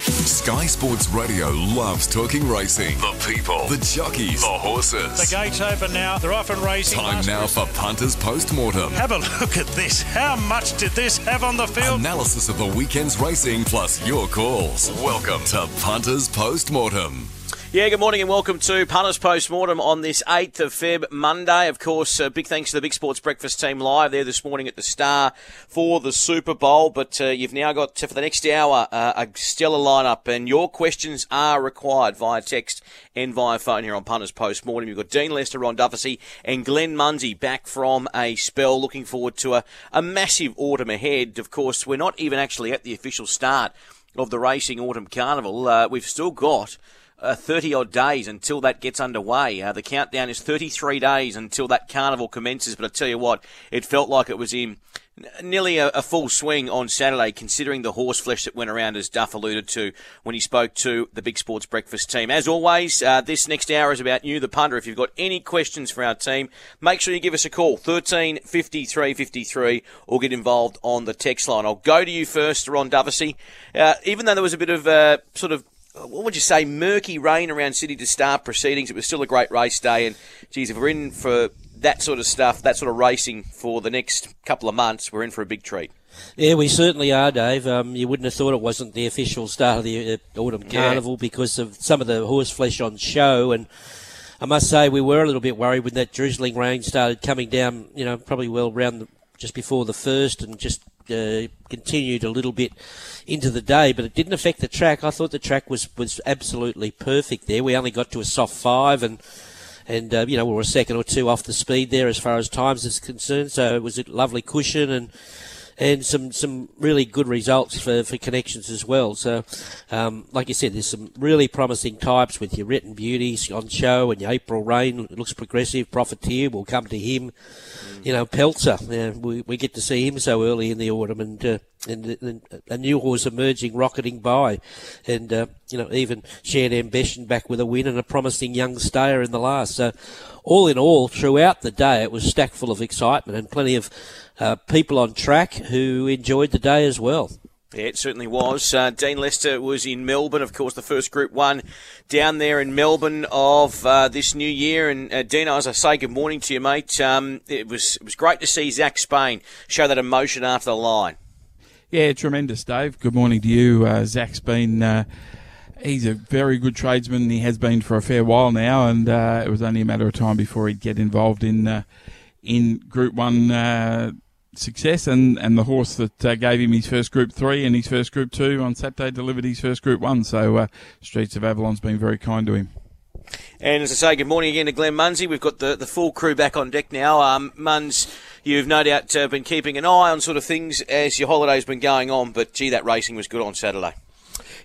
Sky Sports Radio loves talking racing. The people, the jockeys, the horses. The gates open now. They're off and racing. Time now for punters post mortem. Have a look at this. How much did this have on the field? Analysis of the weekend's racing plus your calls. Welcome to punters post mortem. Yeah, good morning and welcome to Punters Postmortem on this 8th of Feb, Monday. Of course, uh, big thanks to the Big Sports Breakfast team live there this morning at the Star for the Super Bowl. But uh, you've now got, for the next hour, uh, a stellar lineup, and your questions are required via text and via phone here on Punters Postmortem. You've got Dean Lester, Ron Dufficy, and Glenn Munsey back from a spell. Looking forward to a, a massive autumn ahead. Of course, we're not even actually at the official start of the Racing Autumn Carnival. Uh, we've still got uh, 30 odd days until that gets underway. Uh, the countdown is 33 days until that carnival commences. But I tell you what, it felt like it was in nearly a, a, full swing on Saturday, considering the horse flesh that went around, as Duff alluded to when he spoke to the Big Sports Breakfast team. As always, uh, this next hour is about you, the punter. If you've got any questions for our team, make sure you give us a call, 13 53 53, or get involved on the text line. I'll go to you first, Ron Dufficy. Uh, even though there was a bit of uh, sort of what would you say, murky rain around City to start proceedings. It was still a great race day, and geez, if we're in for that sort of stuff, that sort of racing for the next couple of months, we're in for a big treat. Yeah, we certainly are, Dave. Um, you wouldn't have thought it wasn't the official start of the uh, autumn carnival yeah. because of some of the horse flesh on show, and I must say we were a little bit worried when that drizzling rain started coming down. You know, probably well around the, just before the first, and just uh, continued a little bit into the day, but it didn't affect the track. I thought the track was, was absolutely perfect there. We only got to a soft five and and uh, you know we were a second or two off the speed there as far as times is concerned. So it was a lovely cushion and and some, some really good results for, for connections as well. So, um, like you said, there's some really promising types with your written beauties on show and your April Rain looks progressive. Profiteer will come to him. Mm. You know, Peltzer, uh, we, we get to see him so early in the autumn and, uh, and, and, a new horse emerging, rocketing by, and uh, you know even shared ambition back with a win and a promising young stayer in the last. So, all in all, throughout the day, it was stacked full of excitement and plenty of uh, people on track who enjoyed the day as well. Yeah, it certainly was. Uh, Dean Lester was in Melbourne, of course, the first Group 1 down there in Melbourne of uh, this new year. And uh, Dean, as I say, good morning to you, mate. Um, it was it was great to see Zac Spain show that emotion after the line. Yeah, tremendous, Dave. Good morning to you. Uh, Zac's been uh, he's a very good tradesman. He has been for a fair while now, and uh, it was only a matter of time before he'd get involved in uh, in Group One uh, success, and, and the horse that uh, gave him his first Group 3 and his first Group 2 on Saturday delivered his first Group 1. So uh, Streets of Avalon's been very kind to him. And as I say, good morning again to Glenn Munsey. We've got the, the full crew back on deck now. Um, Muns, you've no doubt uh, been keeping an eye on sort of things as your holiday's been going on, but gee, that racing was good on Saturday.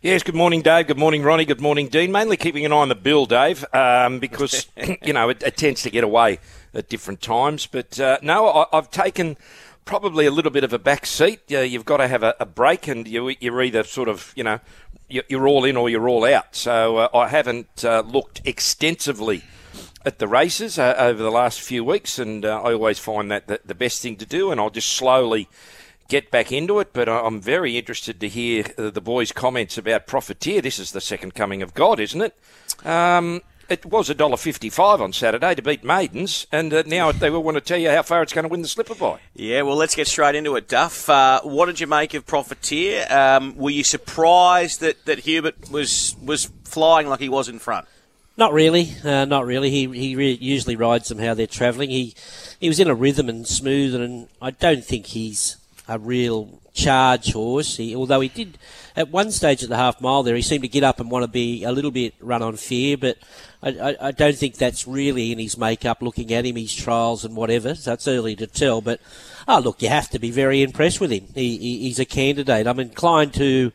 Yes, good morning, Dave. Good morning, Ronnie. Good morning, Dean. Mainly keeping an eye on the bill, Dave, um, because, you know, it, it, tends to get away at different times. But uh, no, I, have taken probably a little bit of a back seat. Uh, you've got to have a, a, break, and you, you're either sort of, you know, you're all in or you're all out. So uh, I haven't uh, looked extensively at the races uh, over the last few weeks, and uh, I always find that the, the, best thing to do, and I'll just slowly get back into it. But I'm very interested to hear uh, the boys' comments about Profiteer. This is the second coming of God, isn't it? Um, it was a dollar fifty-five on Saturday to beat Maidens, and uh, now they will want to tell you how far it's going to win the slipper by. Yeah, well, let's get straight into it, Duff. Uh, what did you make of Profiteer? Um, were you surprised that, that Hubert was was flying like he was in front? Not really, uh, not really. He he re- usually rides them how they're travelling. He he was in a rhythm and smooth, and I don't think he's a real charge horse. He, although he did at one stage at the half mile there, he seemed to get up and want to be a little bit run on fear, but I, I, I don't think that's really in his makeup. Looking at him, his trials and whatever, so it's early to tell. But oh, look, you have to be very impressed with him. He, he, he's a candidate. I'm inclined to.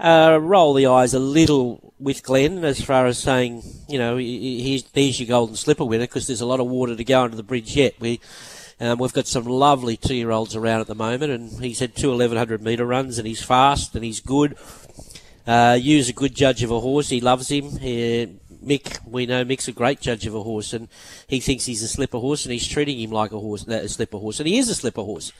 Uh, roll the eyes a little with Glenn as far as saying, you know, here's, there's your golden slipper winner because there's a lot of water to go under the bridge yet. We um, we've got some lovely two-year-olds around at the moment, and he's had two 1100 metre runs, and he's fast and he's good. Uh, a good judge of a horse. He loves him. He, Mick, we know Mick's a great judge of a horse, and he thinks he's a slipper horse, and he's treating him like a horse, a slipper horse, and he is a slipper horse.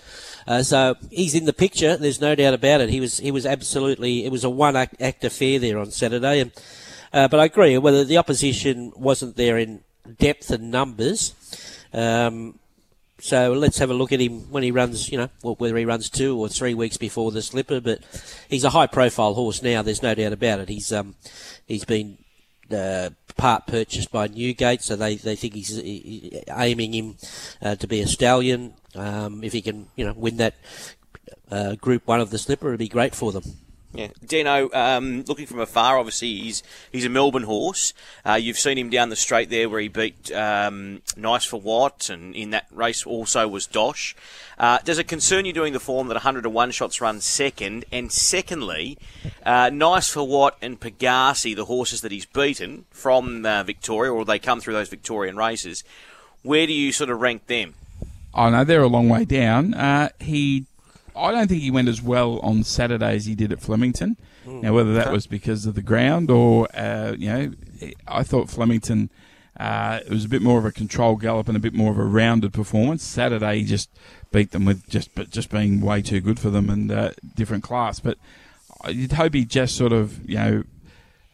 Uh, so he's in the picture. There's no doubt about it. He was he was absolutely. It was a one act, act affair there on Saturday, and uh, but I agree whether the opposition wasn't there in depth and numbers. Um, so let's have a look at him when he runs, you know, whether he runs two or three weeks before the slipper. But he's a high profile horse now. There's no doubt about it. He's um, he's been uh, part purchased by Newgate, so they, they think he's aiming him uh, to be a stallion. Um, if he can, you know, win that uh, Group One of the slipper, it'd be great for them. Yeah, Dino. Um, looking from afar, obviously he's he's a Melbourne horse. Uh, you've seen him down the straight there, where he beat um, Nice for What, and in that race also was Dosh. Uh, does it concern you doing the form that 100 to one shots run second? And secondly, uh, Nice for What and Pegasi, the horses that he's beaten from uh, Victoria, or they come through those Victorian races. Where do you sort of rank them? Oh, know they're a long way down. Uh, he I don't think he went as well on Saturday as he did at Flemington. Mm. Now, whether that was because of the ground or, uh, you know, I thought Flemington, uh, it was a bit more of a control gallop and a bit more of a rounded performance. Saturday, he just beat them with just but just being way too good for them and uh, different class. But you'd hope he just sort of, you know,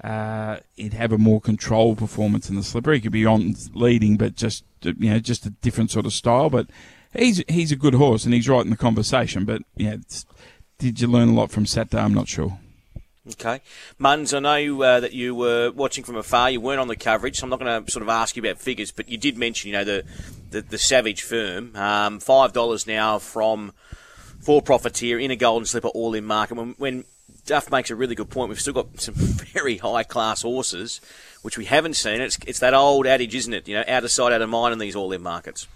uh, he'd have a more controlled performance in the slipper. He could be on leading, but just you know, just a different sort of style. But he's he's a good horse and he's right in the conversation. But yeah, did you learn a lot from Saturday? I'm not sure. Okay. Muns, I know uh, that you were watching from afar. You weren't on the coverage, so I'm not going to sort of ask you about figures, but you did mention, you know, the the, the Savage firm. Um, $5 now from for Profiteer in a golden slipper all in market. When, when Duff makes a really good point, we've still got some very high class horses, which we haven't seen. It's, it's that old adage, isn't it? You know, out of sight, out of mind in these all in markets.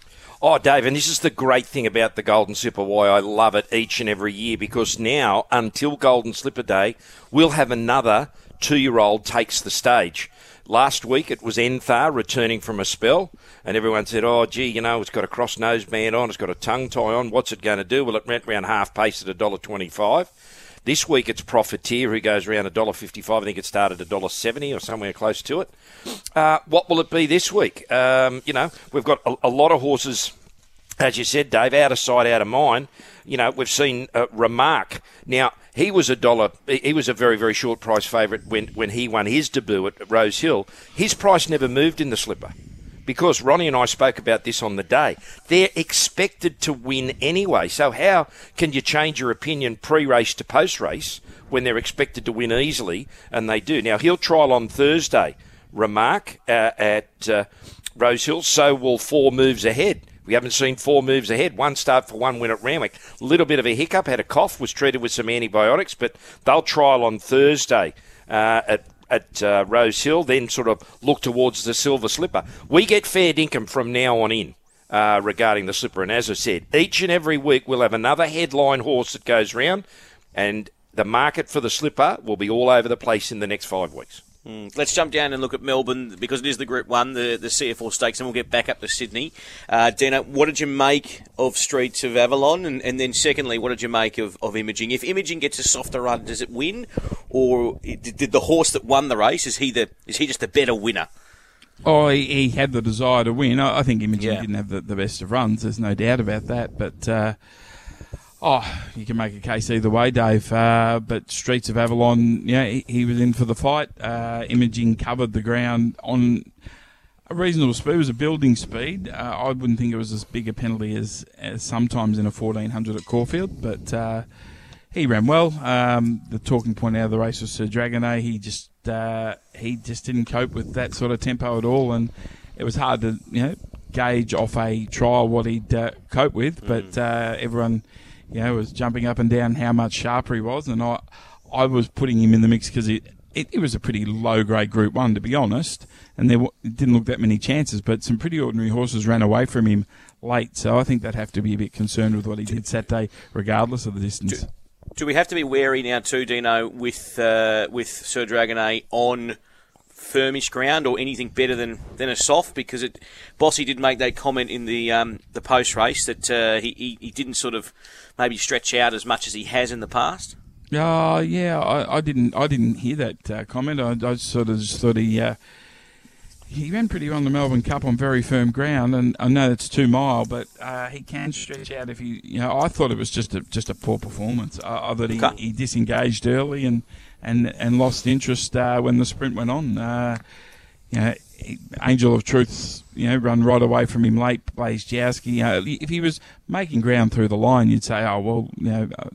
Oh, Dave, and this is the great thing about the Golden Slipper, why I love it each and every year, because now, until Golden Slipper Day, we'll have another two year old takes the stage. Last week it was Enthar returning from a spell, and everyone said, Oh, gee, you know, it's got a cross noseband on, it's got a tongue tie on, what's it going to do? Well, it went round half pace at $1.25. This week it's Profiteer who goes around $1.55. I think it started $1.70 or somewhere close to it. Uh, what will it be this week? Um, you know, we've got a, a, lot of horses, as you said, Dave, out of sight, out of mind. You know, we've seen uh, Remark. Now, he was a dollar. He was a very, very short price favourite when, when he won his debut at Rose Hill. His price never moved in the slipper because Ronnie and I spoke about this on the day. They're expected to win anyway. So how can you change your opinion pre-race to post-race when they're expected to win easily and they do? Now he'll trial on Thursday. Remark uh, at uh, Rose Hill. So will four moves ahead. We haven't seen four moves ahead. One start for one win at Randwick. Little bit of a hiccup. Had a cough. Was treated with some antibiotics, but they'll trial on Thursday uh, at at uh, Rose Hill, then sort of look towards the silver slipper. We get fair dinkum from now on in. Uh, regarding the slipper, and as I said, each and every week we'll have another headline horse that goes round, and the market for the slipper will be all over the place in the next five weeks. Mm. Let's jump down and look at Melbourne because it is the Group One, the the CF Orr Stakes, and we'll get back up to Sydney. Uh, Dana, what did you make of Streets of Avalon, and, and then secondly, what did you make of, of Imaging? If Imaging gets a softer run, does it win, or did the horse that won the race is he the is he just a better winner? Oh, he, he had the desire to win. I, I think Imaging yeah. didn't have the, the, best of runs. There's no doubt about that, but. Uh, Oh, you can make a case either way, Dave. Uh, but Streets of Avalon, yeah, he, he was in for the fight. Uh, imaging covered the ground on a reasonable speed. It was a building speed. Uh, I wouldn't think it was as big a penalty as, as sometimes in a 1400 at Caulfield, but uh, he ran well. Um, the talking point out of the race was Sir Dragonet. He just uh, he just didn't cope with that sort of tempo at all, and it was hard to you know gauge off a trial what he'd uh, cope with. Mm. But everyone you know, was jumping up and down how much sharper he was, and I, I was putting him in the mix because it, it, it, was a pretty low grade Group One, to be honest, and there didn't look that many chances. But some pretty ordinary horses ran away from him late, so I think they'd have to be a bit concerned with what he did Saturday, regardless of the distance. Do, do we have to be wary now too, Dino, with uh, with Sir Dragonet on? Firmish ground or anything better than, than a soft because it Bossy did make that comment in the um, the post race that uh, he, he, he didn't sort of maybe stretch out as much as he has in the past? Oh, yeah, I, I didn't I didn't hear that uh, comment. I, I, sort of just thought he uh, he ran pretty well in the Melbourne Cup on very firm ground, and I know it's two mile, but uh, he can stretch out if he. You know, I thought it was just a just a poor performance. Uh, that he, Okay. he disengaged early and and and lost interest uh, when the sprint went on. Uh, you know, Angel of Truth, you know, run right away from him late. Blaze Jowski. You know, if he was making ground through the line, you'd say, oh well, you know, uh,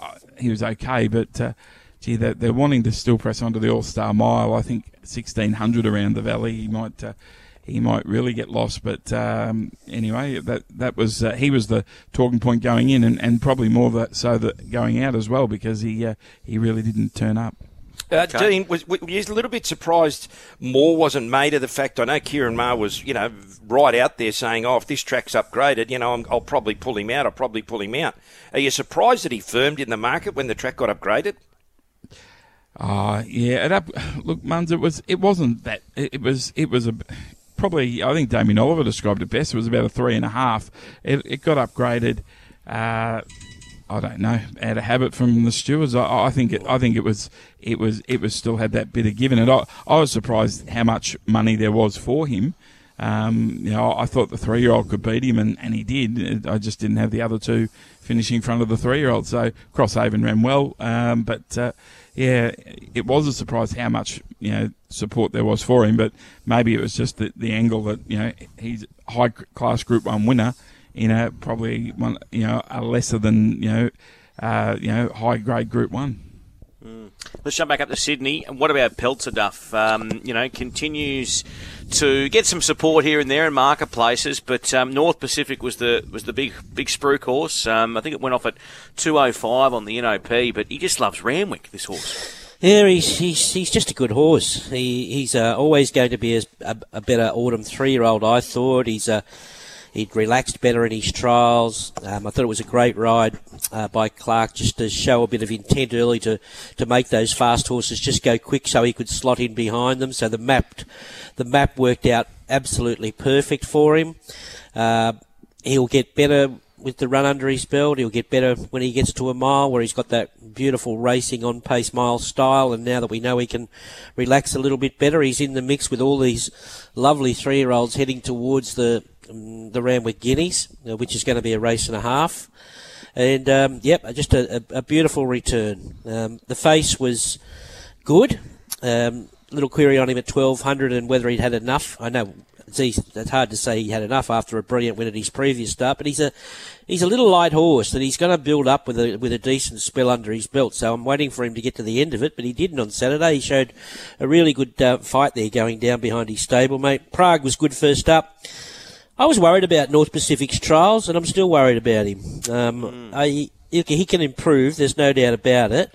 uh, he was okay, but. Uh, Gee, they're, they're wanting to still press on to the All Star Mile. I think 1600 around the valley. He might uh, he might really get lost. But um, anyway, that that was uh, he was the talking point going in, and, and probably more that so that going out as well because he uh, he really didn't turn up. Uh, Dean, was, were you a little bit surprised more wasn't made of the fact? I know Ciaron Maher was, you know, right out there saying, "Oh, if this track's upgraded, you know, I'm, I'll probably pull him out. I'll probably pull him out." Are you surprised that he firmed in the market when the track got upgraded? Ah, yeah. It up, look, Muns, it was it wasn't that. It, it was it was a probably. I think Damien Oliver described it best. It was about a three and a half. It, it got upgraded. Uh, I don't know, out of habit from the stewards. I, I think it. I think it was. It was. It was still had that bit of in it. I, I was surprised how much money there was for him. Um, you know, I thought the three-year-old could beat him, and, and he did. I just didn't have the other two finishing in front of the three-year-old. So Crosshaven ran well, um, but uh, yeah, it was a surprise how much you know support there was for him. But maybe it was just the, the angle that you know he's high-class Group One winner in a probably one you know a lesser than you know uh, you know high-grade Group One. Let's jump back up to Sydney. And what about Peltzer Duff? Um, you know, continues to get some support here and there in marketplaces, but um, North Pacific was the was the big big spruik horse. Um, I think it went off at 205 on the NOP, but he just loves Randwick, this horse. Yeah, he's, he's, he's just a good horse. He, he's uh, always going to be a, a, a better autumn three year old, I thought. He's uh, He'd relaxed better in his trials. Um, I thought it was a great ride uh, by Clark just to show a bit of intent early to, to make those fast horses just go quick so he could slot in behind them. So the map, the map worked out absolutely perfect for him. Uh, he'll get better with the run under his belt. He'll get better when he gets to a mile where he's got that beautiful racing on pace mile style. And now that we know he can relax a little bit better, he's in the mix with all these lovely three year olds heading towards the the Randwick Guineas, uh, which is going to be a race and a half. And um, yep, just a, a, a beautiful return. Um, the face was good. Um, little query on him at 1200 and whether he'd had enough. I know it's, easy, it's hard to say he had enough after a brilliant win at his previous start, but he's a he's a little light horse that he's going to build up with a with a decent spell under his belt. So I'm waiting for him to get to the end of it, but he didn't on Saturday. He showed a really good uh, fight there, going down behind his stablemate. Prague was good first up. I was worried about North Pacific's trials, and I'm still worried about him. Um, I, he he can improve. There's no doubt about it.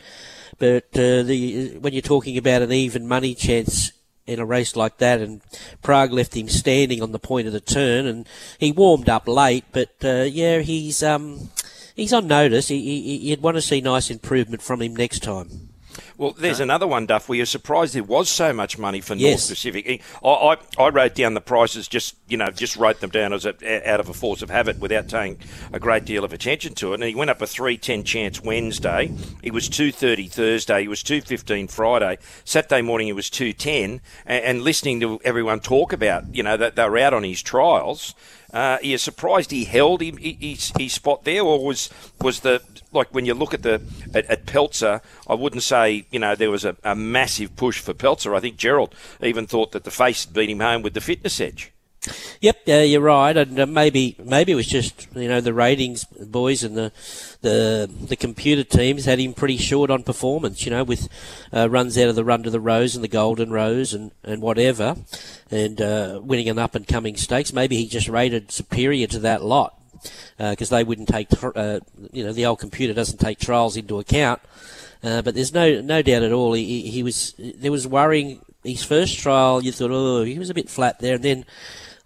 But uh, the when you're talking about an even money chance in a race like that, and Prague left him standing on the point of the turn, and he warmed up late. But uh, yeah, he's um, he's on notice. He, he, you'd want to see nice improvement from him next time. Well, there's another one, Duff, where you're surprised there was so much money for Yes. North Pacific. I, I, I wrote down the prices, just you know, just wrote them down as a, out of a force of habit without paying a great deal of attention to it. And he went up a three ten chance Wednesday. He was two thirty Thursday. He was two fifteen Friday. Saturday morning he was two ten. And, and listening to everyone talk about, you know, that they were out on his trials. Uh, are you surprised he held his, his spot there, or was was the like when you look at the at, at Peltzer? I wouldn't say you know there was a, a massive push for Peltzer. I think Gerald even thought that the face beat him home with the fitness edge. Yep, yeah, you're right, and uh, maybe maybe it was just you know the ratings boys and the the the computer teams had him pretty short on performance. You know, with uh, runs out of the run to the rose and the golden rose and and whatever, and uh, winning an up and coming stakes. Maybe he just rated superior to that lot because they wouldn't take uh, you know the old computer doesn't take trials into account. Uh, but there's no no doubt at all. He, he was there was worrying. His first trial, you thought, oh, he was a bit flat there, and then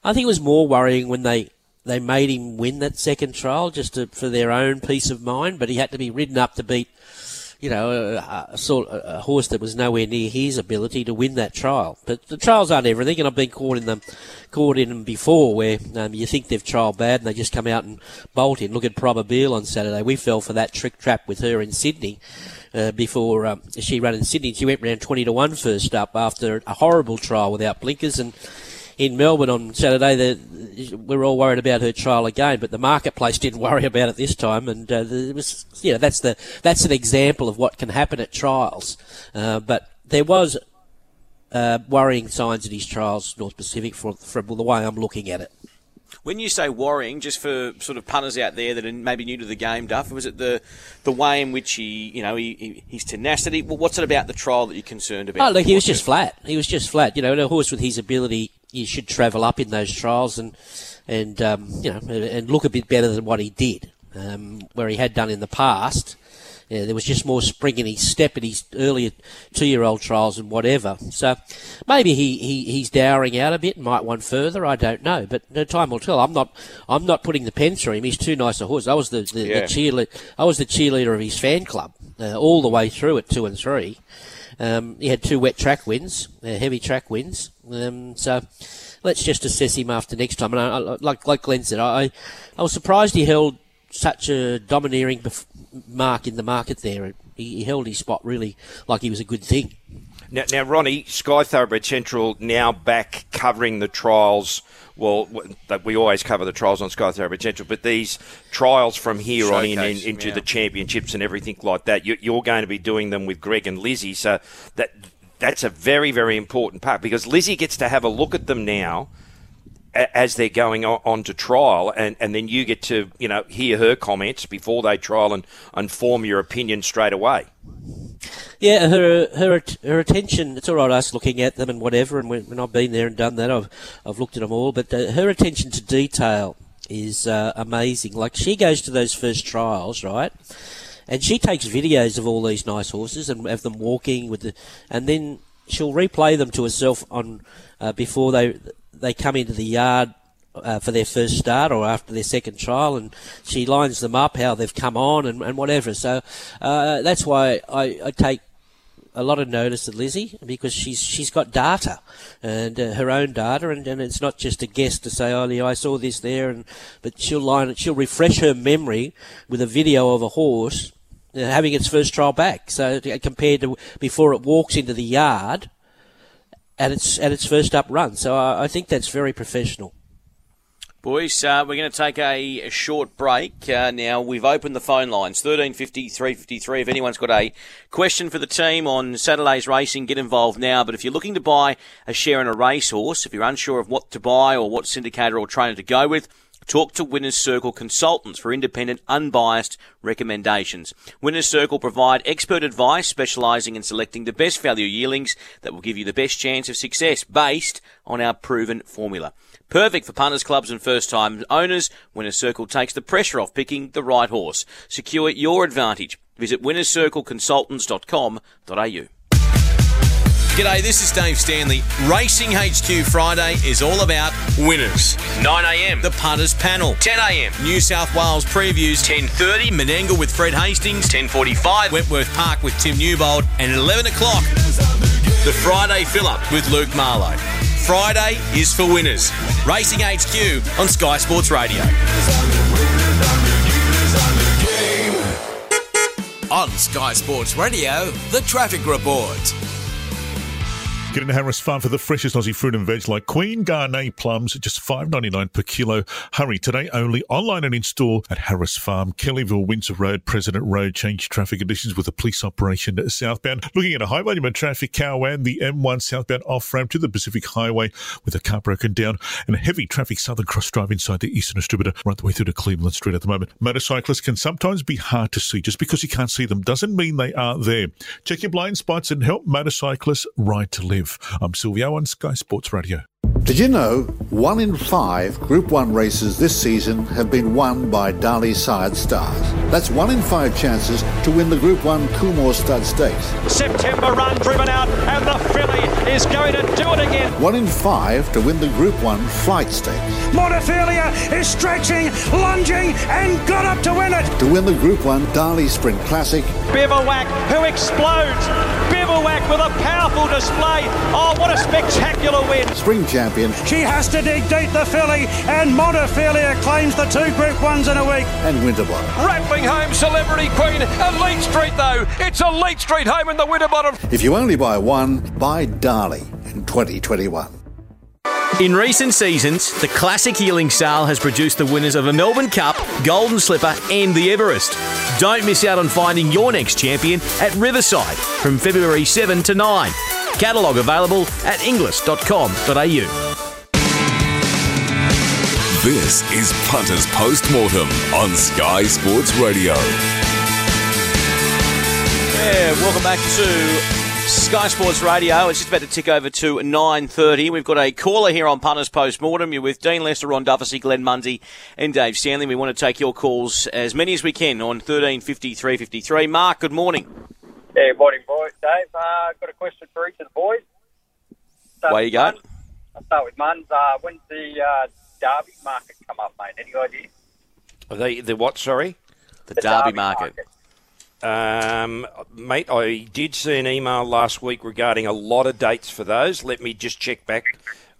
I think it was more worrying when they they made him win that second trial just to, for their own peace of mind. But he had to be ridden up to beat, you know, a, a a horse that was nowhere near his ability to win that trial. But the trials aren't everything, and I've been caught in them, caught in them before, where um, you think they've trialled bad and they just come out and bolt in. Look at Probabeel on Saturday. We fell for that trick trap with her in Sydney. Uh, before um, she ran in Sydney, she went round twenty to one first up after a horrible trial without blinkers, and in Melbourne on Saturday, the, we are all worried about her trial again, but the marketplace didn't worry about it this time, and uh, it was, you know, that's the that's an example of what can happen at trials. Uh, but there was uh, worrying signs in his trials, North Pacific, from, from the way I'm looking at it. When you say worrying, just for sort of punters out there that are maybe new to the game, Duff, was it the the way in which he, you know, he, his tenacity? Well, what's it about the trial that you're concerned about? Oh, look, he was just flat. He was just flat. You know, a horse with his ability, you should travel up in those trials and and um, you know and look a bit better than what he did, um, where he had done in the past. Yeah, there was just more spring in his step in his earlier two-year-old trials and whatever. So maybe he, he, he's dowering out a bit, and might want further. I don't know, but no time will tell. I'm not I'm not putting the pen through him. He's too nice a horse. I was the, the, yeah. the cheerleader. I was the cheerleader of his fan club uh, all the way through at two and three. Um, he had two wet track wins, uh, heavy track wins. Um, so let's just assess him after next time. And I, I, like like Glenn said, I I was surprised he held such a domineering mark in the market there. He, he, held his spot really like he was a good thing. Now, now, Ronnie, Sky Thoroughbred Central now back covering the trials. Well, we always cover the trials on Sky Thoroughbred Central, but these trials from here Showcase, on in, in into yeah. the championships and everything like that, you, you're going to be doing them with Greg and Lizzie. So that that's a very, very important part because Lizzie gets to have a look at them now as they're going on to trial, and, and then you get to you know hear her comments before they trial and, and form your opinion straight away. Yeah, her her her attention. It's all right us looking at them and whatever. And when, I've been there and done that, I've I've looked at them all. But uh, her attention to detail is uh, amazing. Like she goes to those first trials, right? And she takes videos of all these nice horses and have them walking with the, and then she'll replay them to herself on uh, before they they come into the yard uh, for their first start or after their second trial, and she lines them up how they've come on and, and whatever. So uh, that's why I, I, take a lot of notice of Lizzie because she's she's got data and uh, her own data, and, and it's not just a guess to say, "Oh, yeah, I saw this there," and but she'll line it, she'll refresh her memory with a video of a horse. Uh, having its first trial back, so compared to before it walks into the yard, at its at its first up run. So I, I think that's very professional. Boys, uh, we're going to take a, a short break. Uh, now, we've opened the phone lines 1350 353. If anyone's got a question for the team on Saturday's racing, get involved now. But if you're looking to buy a share in a racehorse, if you're unsure of what to buy or what syndicator or trainer to go with, Talk to Winners Circle consultants for independent, unbiased recommendations. Winners Circle provide expert advice specialising in selecting the best value yearlings that will give you the best chance of success based on our proven formula. Perfect for punters, clubs and first time owners, Winners Circle takes the pressure off picking the right horse. Secure your advantage. Visit winnerscircleconsultants.com.au. G'day, this is Dave Stanley. Racing HQ Friday is all about winners. 9am, the punters panel. 10am, New South Wales previews. 10.30, Menangle with Fred Hastings. 10.45, Wentworth Park with Tim Newbold. And 11 o'clock, the Friday fill-up with Luke Marlow. Friday is for winners. Racing HQ on Sky Sports Radio. On Sky Sports Radio, the traffic report. Get into Harris Farm for the freshest Aussie fruit and veg like Queen Garnet plums at just five ninety nine per kilo. Hurry today only online and in store at Harris Farm, Kellyville, Windsor Road, President Road. Change traffic conditions with a police operation southbound. Looking at a high volume of traffic, Cowan, the M1 southbound off ramp to the Pacific Highway with a car broken down and heavy traffic southern cross drive inside the Eastern Distributor right the way through to Cleveland Street at the moment. Motorcyclists can sometimes be hard to see. Just because you can't see them doesn't mean they aren't there. Check your blind spots and help motorcyclists ride to live. I'm Silvio on Sky Sports Radio. Did you know one in five Group 1 races this season have been won by Darley Side Stars? That's one in five chances to win the Group 1 Coolmore Stud Stakes. September run driven out, and the filly is going to do it again. One in five to win the Group 1 Flight Stakes. Montefilia is stretching, lunging, and got up to win it. To win the Group 1 Darley Sprint Classic. Bivouac, who explodes. Bivouac with a powerful display. Oh, what a spectacular win. Spring champion champion. She has to dig deep, the filly, and Montefilia claims the two Group Ones in a week. And Winterbottom. Rattling home, Celebrity Queen. Elite Street, though. It's Elite Street home in the Winterbottom. If you only buy one, buy Darley in 2021. In recent seasons, the Classic Yearling Sale has produced the winners of the Melbourne Cup, Golden Slipper, and the Everest. Don't miss out on finding your next champion at Riverside from February 7 to 9. Catalogue available at inglis.com.au. This is Punters Postmortem on Sky Sports Radio. Yeah, welcome back to Sky Sports Radio. It's just about to tick over to 9.30. We've got a caller here on Punters Postmortem. You're with Dean Lester, Ron Dufficy, Glenn Munsey and Dave Stanley. We want to take your calls, as many as we can, on 135353. Mark, good morning. Yeah, morning, boys. Dave, uh, got a question for each of the boys. Start Away you with go. I'll start with Muns. Uh, when's the uh, Derby market come up, mate? Any idea? The, the what, sorry? The, The Derby, Derby market. Um, mate, I did see an email last week regarding a lot of dates for those. Let me just check back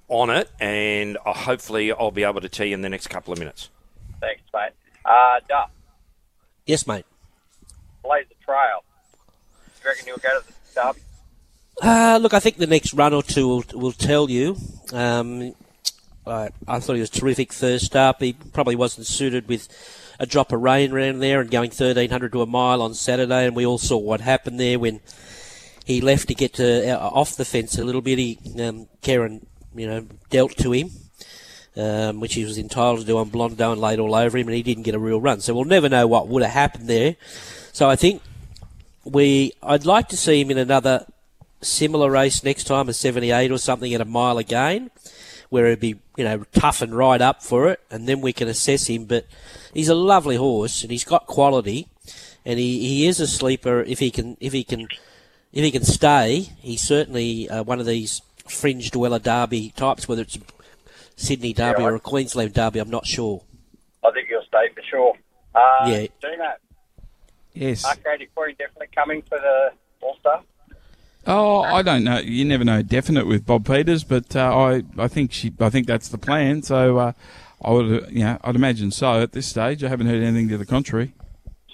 on it, and uh, hopefully I'll be able to tell you in the next couple of minutes. Thanks, mate. Uh, Duff, Yes, mate. Blazer Trail. You reckon you'll go to the Derby? Uh, look, I think the next run or two will, will tell you. Um, I, I thought he was terrific first up. He probably wasn't suited with a drop of rain around there and going 1300 to a mile on Saturday, and we all saw what happened there when he left to get to, uh, off the fence a little bit. He, um, Karen, you know, dealt to him. Um, which he was entitled to do on Blondo and laid all over him, and he didn't get a real run. So we'll never know what would have happened there. So I think we, I'd like to see him in another similar race next time, a 78 or something at a mile again, where it'd be, you know, tough and right up for it, and then we can assess him. But he's a lovely horse, and he's got quality, and he, he is a sleeper if he can, if he can, if he can stay. He's certainly uh, one of these fringe dweller derby types, whether it's Sydney derby Yeah, I- or a Queensland derby, I'm not sure. I think you'll stay for sure. Uh, Yeah. Dino, Yes. Arcadia Queen definitely coming for the All Star. Oh, I don't know. You never know definite with Bob Peters, but uh, I I think she I think that's the plan. So uh, I would uh, you know I'd imagine so at this stage. I haven't heard anything to the contrary.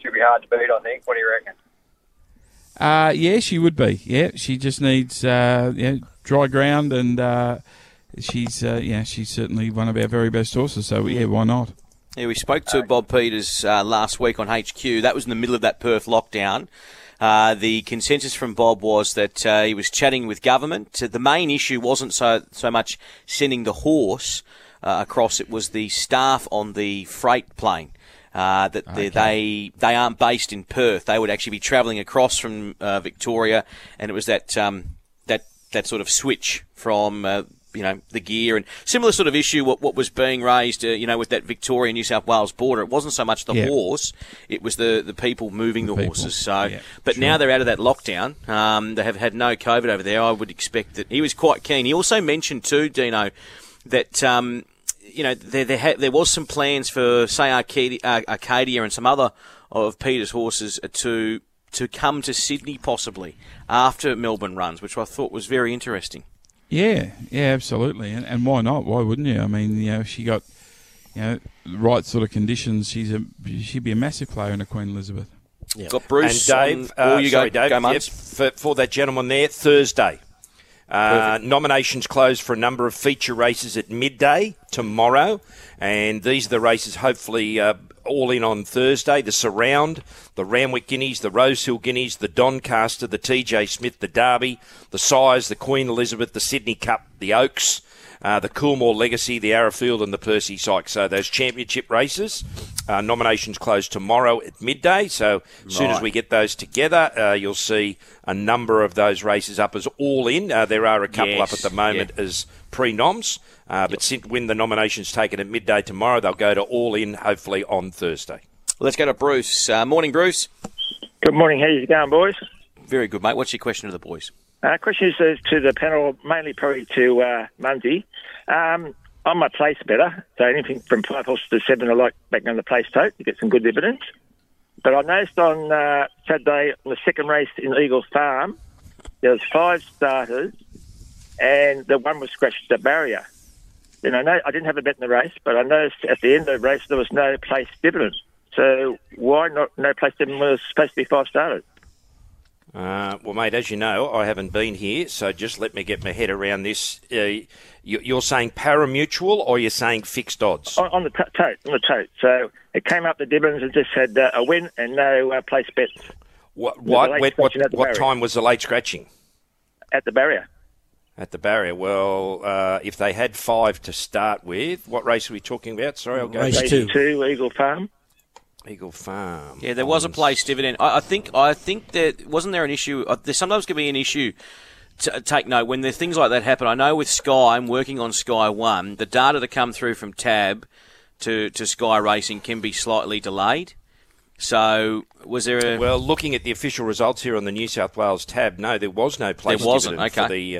Should be hard to beat, I think. What do you reckon? Uh, yeah, she would be. Yeah, she just needs uh, yeah dry ground, and uh, she's uh, yeah she's certainly one of our very best horses. So yeah, why not? Yeah, we spoke to Bob Peters uh, last week on HQ. That was in the middle of that Perth lockdown. Uh, the consensus from Bob was that uh, he was chatting with government. The main issue wasn't so so much sending the horse uh, across; it was the staff on the freight plane. Uh, that they, they they aren't based in Perth. They would actually be travelling across from uh, Victoria, and it was that um, that that sort of switch from uh, you know the gear and similar sort of issue. What what was being raised, uh, you know, with that Victoria New South Wales border, it wasn't so much the Yeah. horse; it was the the people moving the, people. horses. So, Yeah, but sure. now they're out of that lockdown. Um, they have had no COVID over there. I would expect that he was quite keen. He also mentioned too, Dino, that. Um, you know, there there, ha- there was some plans for, say, Arcadia, uh, Arcadia and some other of Peter's horses to to come to Sydney possibly after Melbourne runs, which I thought was very interesting. Yeah, yeah, absolutely. And, and why not? Why wouldn't you? I mean, you know, if she got you know the right sort of conditions, she's a she'd be a massive player in a Queen Elizabeth. Yeah. Got Bruce and Dave, on- uh, oh, you sorry, go, Dave, go yep, for, for that gentleman there, Thursday. Uh, nominations closed for a number of feature races at midday tomorrow, and these are the races hopefully uh, all in on Thursday. The Surround, the Randwick Guineas, the Rosehill Guineas, the Doncaster, the TJ Smith, the Derby, the Sires, the Queen Elizabeth, the Sydney Cup, the Oaks, uh, the Coolmore Legacy, the Arrowfield, and the Percy Sykes. So those championship races. Uh, nominations close tomorrow at midday. So as soon as we get those together, uh, you'll see a number of those races up as all in. Uh, there are a couple up at the moment as pre-noms. Uh, but since when the nominations taken at midday tomorrow, they'll go to all in hopefully on Thursday. Let's go to Bruce. Uh, morning, Bruce. Good morning. How you going, boys? Very good, mate. What's your question to the boys? Uh, question is uh, to the panel, mainly probably to uh, Munsey. Um, on my place better, so anything from five horses to seven, I like backing on the place tote to get some good dividends. But I noticed on uh, Saturday, on the second race in Eagle Farm, there was five starters, and the one was scratched the barrier. Then I know I didn't have a bet in the race, but I noticed at the end of the race there was no place dividend. So why not no place dividend when it was supposed to be five starters? Uh, well, mate, as you know, I haven't been here, so just let me get my head around this. Uh, you, you're saying parimutuel, or you're saying fixed odds? On, on the t- tote, on the tote. So it came up the Dibbons and just had uh, a win and no uh, place bets What what what, what, scratching at the what time was the late scratching? at the barrier. At the barrier. Well, uh, if they had five to start with, what race are we talking about? Sorry, I'll go. Race back. two. Two Eagle Farm. Eagle Farm. Yeah, there was a place dividend. I, I think. I think that wasn't there an issue. Uh, there sometimes can be an issue. To take note when there things like that happen. I know with Sky, I'm working on Sky One. The data to come through from Tab to to Sky Racing can be slightly delayed. So was there a Well, looking at the official results here on the New South Wales tab, no, there was no place There wasn't, dividend for okay. the.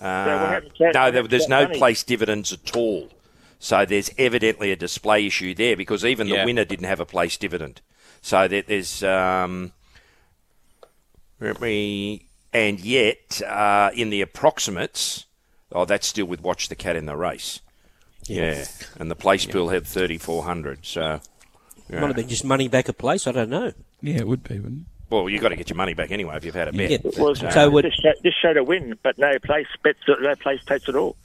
Uh, we uh, no, there, there's no money. place dividends at all. So there's evidently a display issue there because even the winner didn't have a place dividend. So there, there's um, let me and yet uh, in the approximates, oh, that's still with watch the cat in the race. Yeah, and the place pool had 3,400. So yeah. Might have been just money back a place. I don't know. Yeah, it would be, wouldn't it? well, you've got to get your money back anyway if you've had a bet. Yeah. Well, So would- just, showed, just showed a win, but no place bets, no place totes at all.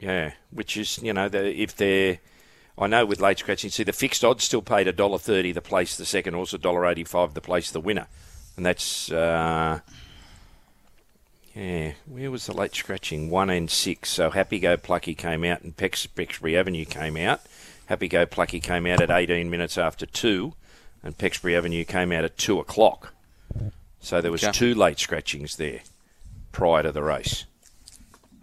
Yeah, which is you know the, if they're, I know with late scratching, see the fixed odds still paid a dollar thirty the place the second, also dollar eighty five the place the winner, and that's uh, yeah. Where was the late scratching? One and six. So Happy Go Plucky came out, and Pex, Pexbury Avenue came out. Happy Go Plucky came out at eighteen minutes after two, and Pexbury Avenue came out at two o'clock. So there was Okay. two late scratchings there prior to the race.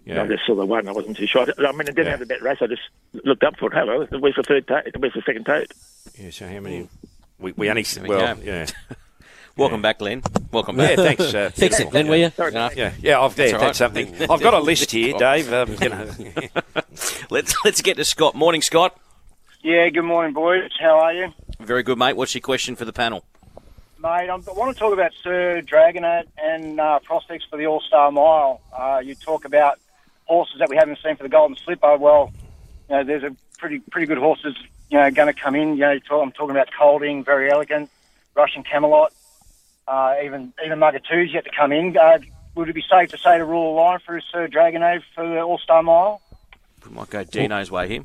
Yeah. I just saw the one. I wasn't too sure. I mean, I didn't Yeah. have the bet race. I just looked up for it. Hello, where's the third tote? Where's the second tote? Yeah, so how many? We, we only we well, go. yeah, welcome back, Glenn? Welcome back. yeah. Thanks. Uh, Fix it, then, will you? Sorry, No. Yeah, yeah. I've there. That's That's, all right. something. I've got a list here, Dave. Um, you know, Let's let's get to Scott. Morning, Scott. Yeah, good morning, boys. How are you? Very good, mate. What's your question for the panel? Mate, I'm- I want to talk about Sir Dragonet and uh, prospects for the All Star Mile. Uh, you talk about horses that we haven't seen for the Golden Slipper. Well, you know, there's a pretty pretty good horses, you know, going to come in. You know, talk, I'm talking about Kolding, Verry Elleegant, Russian Camelot, uh, even even Mugatoo's yet to come in. Uh, would it be safe to say to rule a line for Sir Dragonet for the All Star Mile? We might go Dino's way here.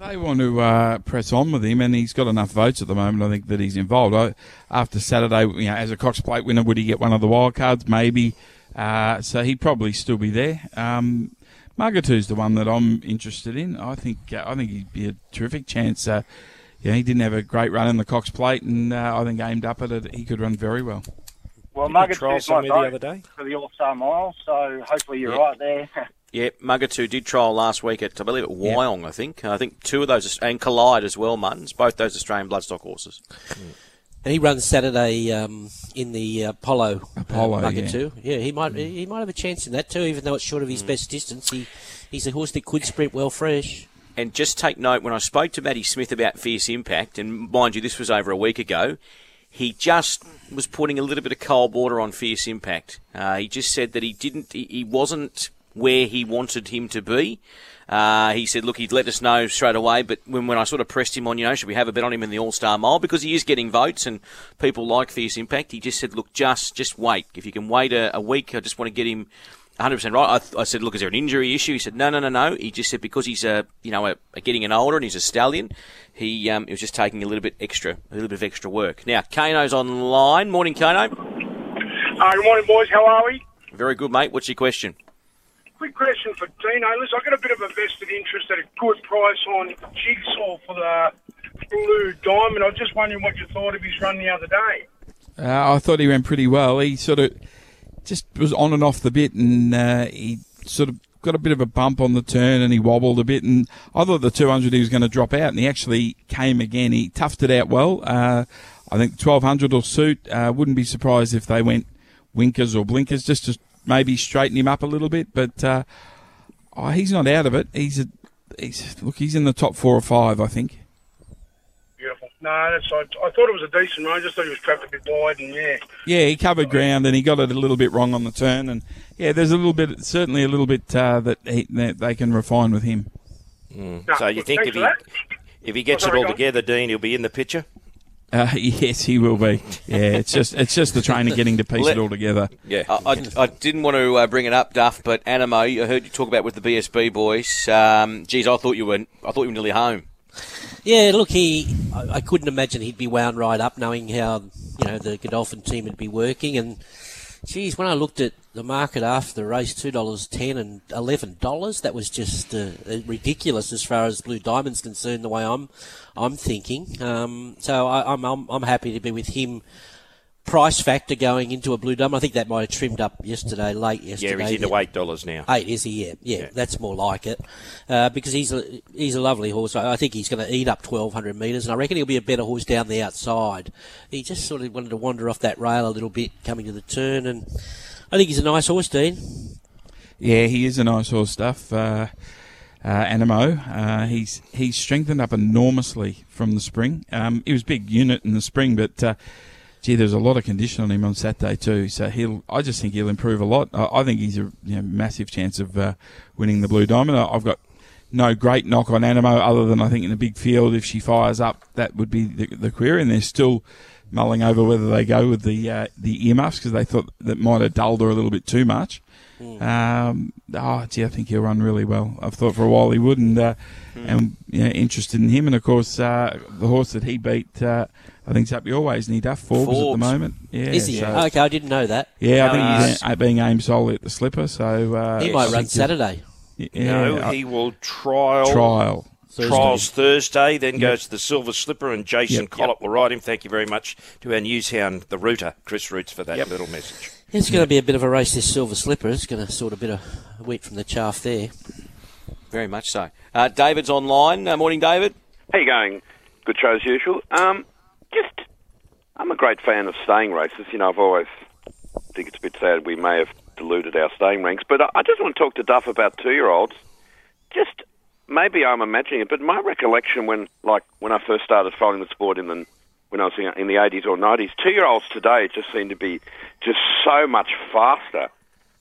They want to uh, press on with him, and he's got enough votes at the moment. I think that he's involved. I, after Saturday, you know, as a Cox Plate winner, would he get one of the wild cards? Maybe. Uh, so he'd probably still be there. Um, Mugatoo's the one that I'm interested in. I think uh, I think he'd be a terrific chance. Uh, yeah, he didn't have a great run in the Cox Plate, and uh, I think aimed up at it, he could run very well. Well, Didn't he my the other day? for the All Star Mile, so hopefully you're Yeah. right there. Yeah, Mugatoo did trial last week at, I believe, at Wyong, I think. I think two of those, and Collide as well, Muttons, both those Australian bloodstock horses. And he runs Saturday um, in the uh, Apollo. Apollo, uh, Mugger yeah. too. Yeah, he might he might have a chance in that too, even though it's short of his best distance. He he's a horse that could sprint well fresh. And just take note, when I spoke to Matty Smith about Fierce Impact, and mind you, this was over a week ago, he just was putting a little bit of cold water on Fierce Impact. Uh, he just said that he didn't, he, he wasn't where he wanted him to be. Uh, he said, look, he'd let us know straight away, but when, when I sort of pressed him on, you know, should we have a bet on him in the All Star Mile? Because he is getting votes and people like Fierce Impact. He just said, look, just just wait. If you can wait a, a week, I just want to get him 100% right. I, th- I said, look, is there an injury issue? He said, no, no, no, no. He just said because he's a, you know, a, a getting an older and he's a stallion, he, um, he was just taking a little bit extra, a little bit of extra work. Now, Kano's online. Morning, Kano. Uh, good morning, boys. How are we? Very good, mate. What's your question? Quick question for Dino. Listen, I've got a bit of a vested interest at a good price on Jigsaw for the Blue Diamond. I was just wondering what you thought of his run the other day. Uh, I thought he went pretty well. He sort of just was on and off the bit, and uh, he sort of got a bit of a bump on the turn, and he wobbled a bit. And I thought the 200 he was going to drop out, and he actually came again. He toughed it out well. Uh, I think 1200 will suit. Uh, wouldn't be surprised if they went winkers or blinkers just to maybe straighten him up a little bit. But uh, oh, he's not out of it. He's a, he's look. He's in the top four or five, I think. Beautiful. No, that's. I, I thought it was a decent run. I just thought he was trapped a bit wide, and yeah. Yeah, he covered ground and he got it a little bit wrong on the turn, and yeah, there's a little bit, certainly a little bit uh, that, he, that they can refine with him. No, so you look, think if he that. if he gets Oh, it all together, Dean, he'll be in the picture? Uh, yes, he will be. Yeah, it's just it's just the trainer getting to piece Let- it all together. Yeah. I, I, I didn't want to uh, bring it up, Duff, but Anamoe, I heard you talk about with the BSB boys. Um, geez, I thought you were I thought you were nearly home. Yeah, look, he. I, I couldn't imagine he'd be wound right up, knowing how you know the Godolphin team would be working. And geez, when I looked at the market after the race, two dollars ten and eleven dollars, that was just uh, ridiculous as far as Blue Diamond's concerned. The way I'm, I'm thinking. Um, so I, I'm, I'm I'm happy to be with him. Price factor going into a Blue Diamond. I think that might have trimmed up yesterday, late yesterday. Yeah, he's into eight dollars now. Eight is he? Yeah, yeah, that's more like it. Uh, because he's a he's a lovely horse. I I think he's going to eat up twelve hundred metres, and I reckon he'll be a better horse down the outside. He just sort of wanted to wander off that rail a little bit coming to the turn, and I think he's a nice horse, Dean. Yeah, he is a nice horse stuff. Uh, uh, Anamoe, uh, he's he's strengthened up enormously from the spring. Um, he was a big unit in the spring, but uh, gee, there's a lot of condition on him on Saturday too. So he'll, I just think he'll improve a lot. I, I think he's a you know, massive chance of uh, winning the Blue Diamond. I, I've got no great knock on Anamoe, other than I think in a big field, if she fires up, that would be the, the query. And they're still mulling over whether they go with the uh, the earmuffs because they thought that might have dulled her a little bit too much. Um, oh, gee, I think he'll run really well. I've thought for a while he would, and uh, and you know, interested in him. And of course, uh, the horse that he beat, uh, I think's up your ways, and he Duff Forbes, at the moment. Yeah, is he? so- okay, I didn't know that. yeah, I think Uh, he's uh, being aimed solely at the slipper. So uh, He might run Saturday. Yeah, no, I- he will trial. Trial. Trials Thursday, then Yep. goes to the Silver Slipper, and Jason Yep. Collett will ride him. Thank you very much to our newshound, the Rooter, Chris Roots, for that little message. It's going to be a bit of a race, this Silver Slipper. It's going to sort a bit of wheat from the chaff there. Very much so. Uh, David's online. Uh, morning, David. How you going? Good show as usual. Um, just, I'm a great fan of staying races. You know, I've always think it's a bit sad we may have diluted our staying ranks, but I, just want to talk to Duff about two-year-olds. Just maybe I'm imagining it, but my recollection when, like, when I first started following the sport in the when I was in, the 80s or 90s, two-year-olds today just seem to be just so much faster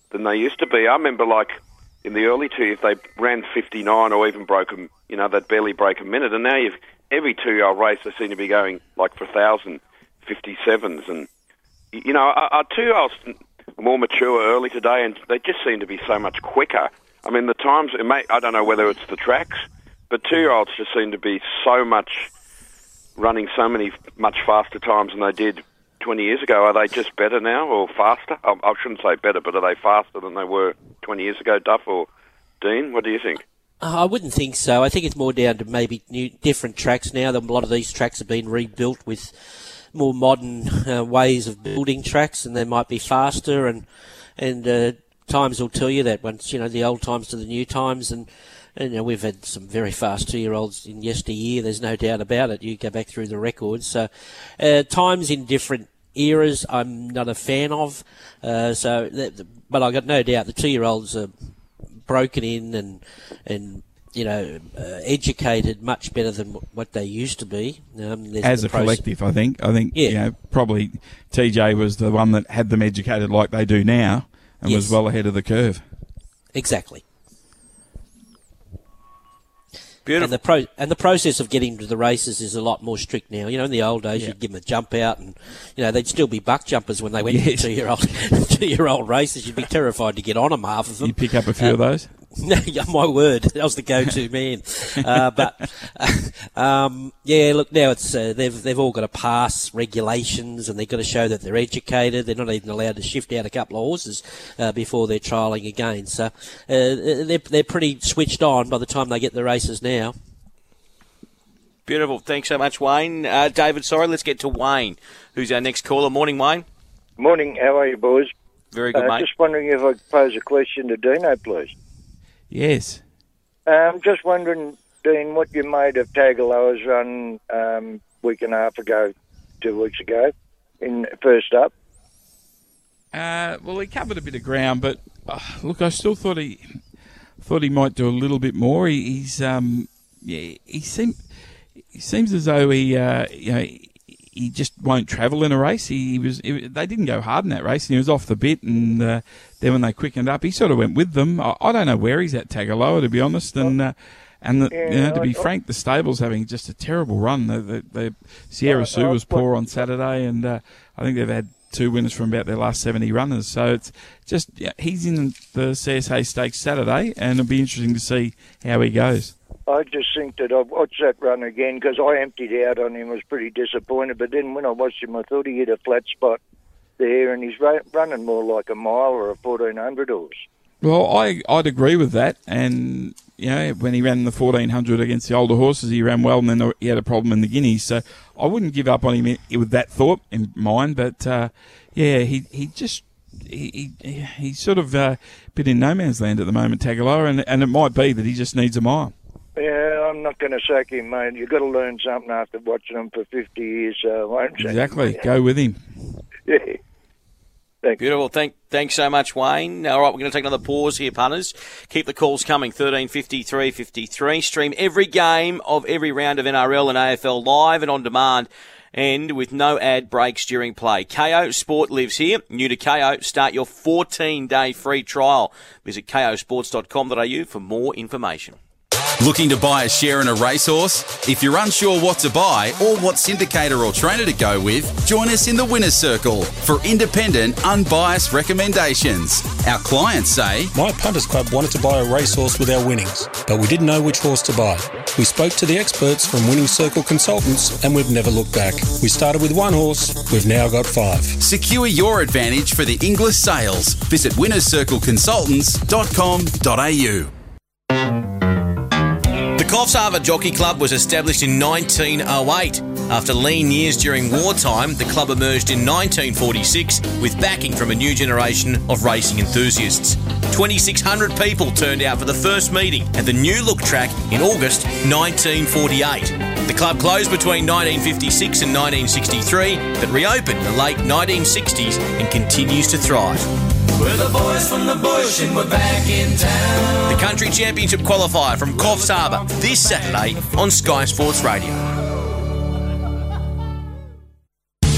than they used to be. I remember, like, in the early two years, they ran 59 or even broke a, you know, they'd barely break a minute. And now you've, every two-year-old race, they seem to be going, like, for 1,000, 57s. And, you know, our, our two-year-olds are more mature early today, and they just seem to be so much quicker. I mean, the times, it may, I don't know whether it's the tracks, but two-year-olds just seem to be so much, running so many much faster times than they did 20 years ago. Are they just better now or faster? I, I shouldn't say better, but are they faster than they were 20 years ago, Duff or Dean? What do you think? Uh, I wouldn't think so. I think it's more down to maybe new, different tracks now. A lot of these tracks have been rebuilt with more modern uh, ways of building tracks, and they might be faster. And and uh, times will tell you that once you know the old times to the new times, and and you know, we've had some very fast two-year-olds in yesteryear. There's no doubt about it. You go back through the records. So uh, times in different eras, I'm not a fan of. Uh, so, that, but I got no doubt the two-year-olds are broken in and and you know uh, educated much better than what they used to be. Um, as a collective, I think. I think Yeah. you know probably TJ was the one that had them educated like they do now, and was well ahead of the curve. Exactly. Beautiful. And the pro- and the process of getting to the races is a lot more strict now. You know, in the old days, you'd give them a jump out, and you know they'd still be buck jumpers when they went Yes. to two year old two year old races. You'd be terrified to get on them, half of them. You pick up a few of Um, those. No, yeah, my word, that was the go-to man. Uh, but um, yeah, look, now it's uh, they've they've all got to pass regulations, and they've got to show that they're educated. They're not even allowed to shift out a couple of horses uh, before they're trialling again. So uh, they're they're pretty switched on by the time they get the races now. Beautiful. Thanks so much, Wayne. Uh, David, sorry, let's get to Wayne, who's our next caller. Morning, Wayne. Morning, how are you, boys? Very good, uh, mate. Just wondering if I could pose a question to Dino, please. Yes. I'm um, just wondering, Dean, what you made of Tagaloa's run um, week and a half ago, two weeks ago, in first up. Uh, well, he covered a bit of ground, but uh, look, I still thought he thought he might do a little bit more. He, he's um, yeah, he seemed he seems as though he uh, you know he just won't travel in a race. He, he was he- they didn't go hard in that race, and he was off the bit. And uh, then when they quickened up, he sort of went with them. I, I don't know where he's at Tagaloa, to be honest. And uh, And the, Yeah, you know, to be I- frank, the stable's having just a terrible run. The, the, the Sierra I- Sue was poor on Saturday, and uh, I think they've had two winners from about their last 70 runners. So it's just yeah, he's in the C.S. Hayes Stakes Saturday, and it'll be interesting to see how he goes. I just think that I've watched that run again because I emptied out on him. was pretty disappointed, but then when I watched him, I thought he hit a flat spot there, and he's ra- running more like a mile or a fourteen hundred horse. Well, I I'd agree with that, and you know when he ran the fourteen hundred against the older horses, he ran well, and then he had a problem in the Guineas. So I wouldn't give up on him with that thought in mind. But uh, yeah, he he just. He, he, he's sort of uh, bit in no man's land at the moment, Tagaloa, and, and it might be that he just needs a mile. Yeah, I'm not going to sack him, mate. You've got to learn something after watching him for 50 years, so I won't sack him. Exactly. Go with him. Yeah. Beautiful. Thank, thanks so much, Wayne. All right, we're going to take another pause here, punters. Keep the calls coming. 1353 53. Stream every game of every round of NRL and AFL live and on demand and with no ad breaks during play. Kayo Sport lives here. New to Kayo, start your 14 day free trial. Visit kayosports.com.au for more information. Looking to buy a share in a racehorse? If you're unsure what to buy or what syndicator or trainer to go with, join us in the Winner's Circle for independent, unbiased recommendations. Our clients say, My punters club wanted to buy a racehorse with our winnings, but we didn't know which horse to buy. We spoke to the experts from Winning Circle Consultants and we've never looked back. We started with one horse, we've now got five. Secure your advantage for the Inglis sales. Visit winnerscircleconsultants.com.au. Coffs Harbour Jockey Club was established in 1908. After lean years during wartime, the club emerged in 1946 with backing from a new generation of racing enthusiasts. 2,600 people turned out for the first meeting at the New Look track in August 1948. The club closed between 1956 and 1963, but reopened in the late 1960s and continues to thrive. We're the boys from the bush and we're back in town. The Country Championship qualifier from Coffs Harbour this Saturday on Sky Sports Radio.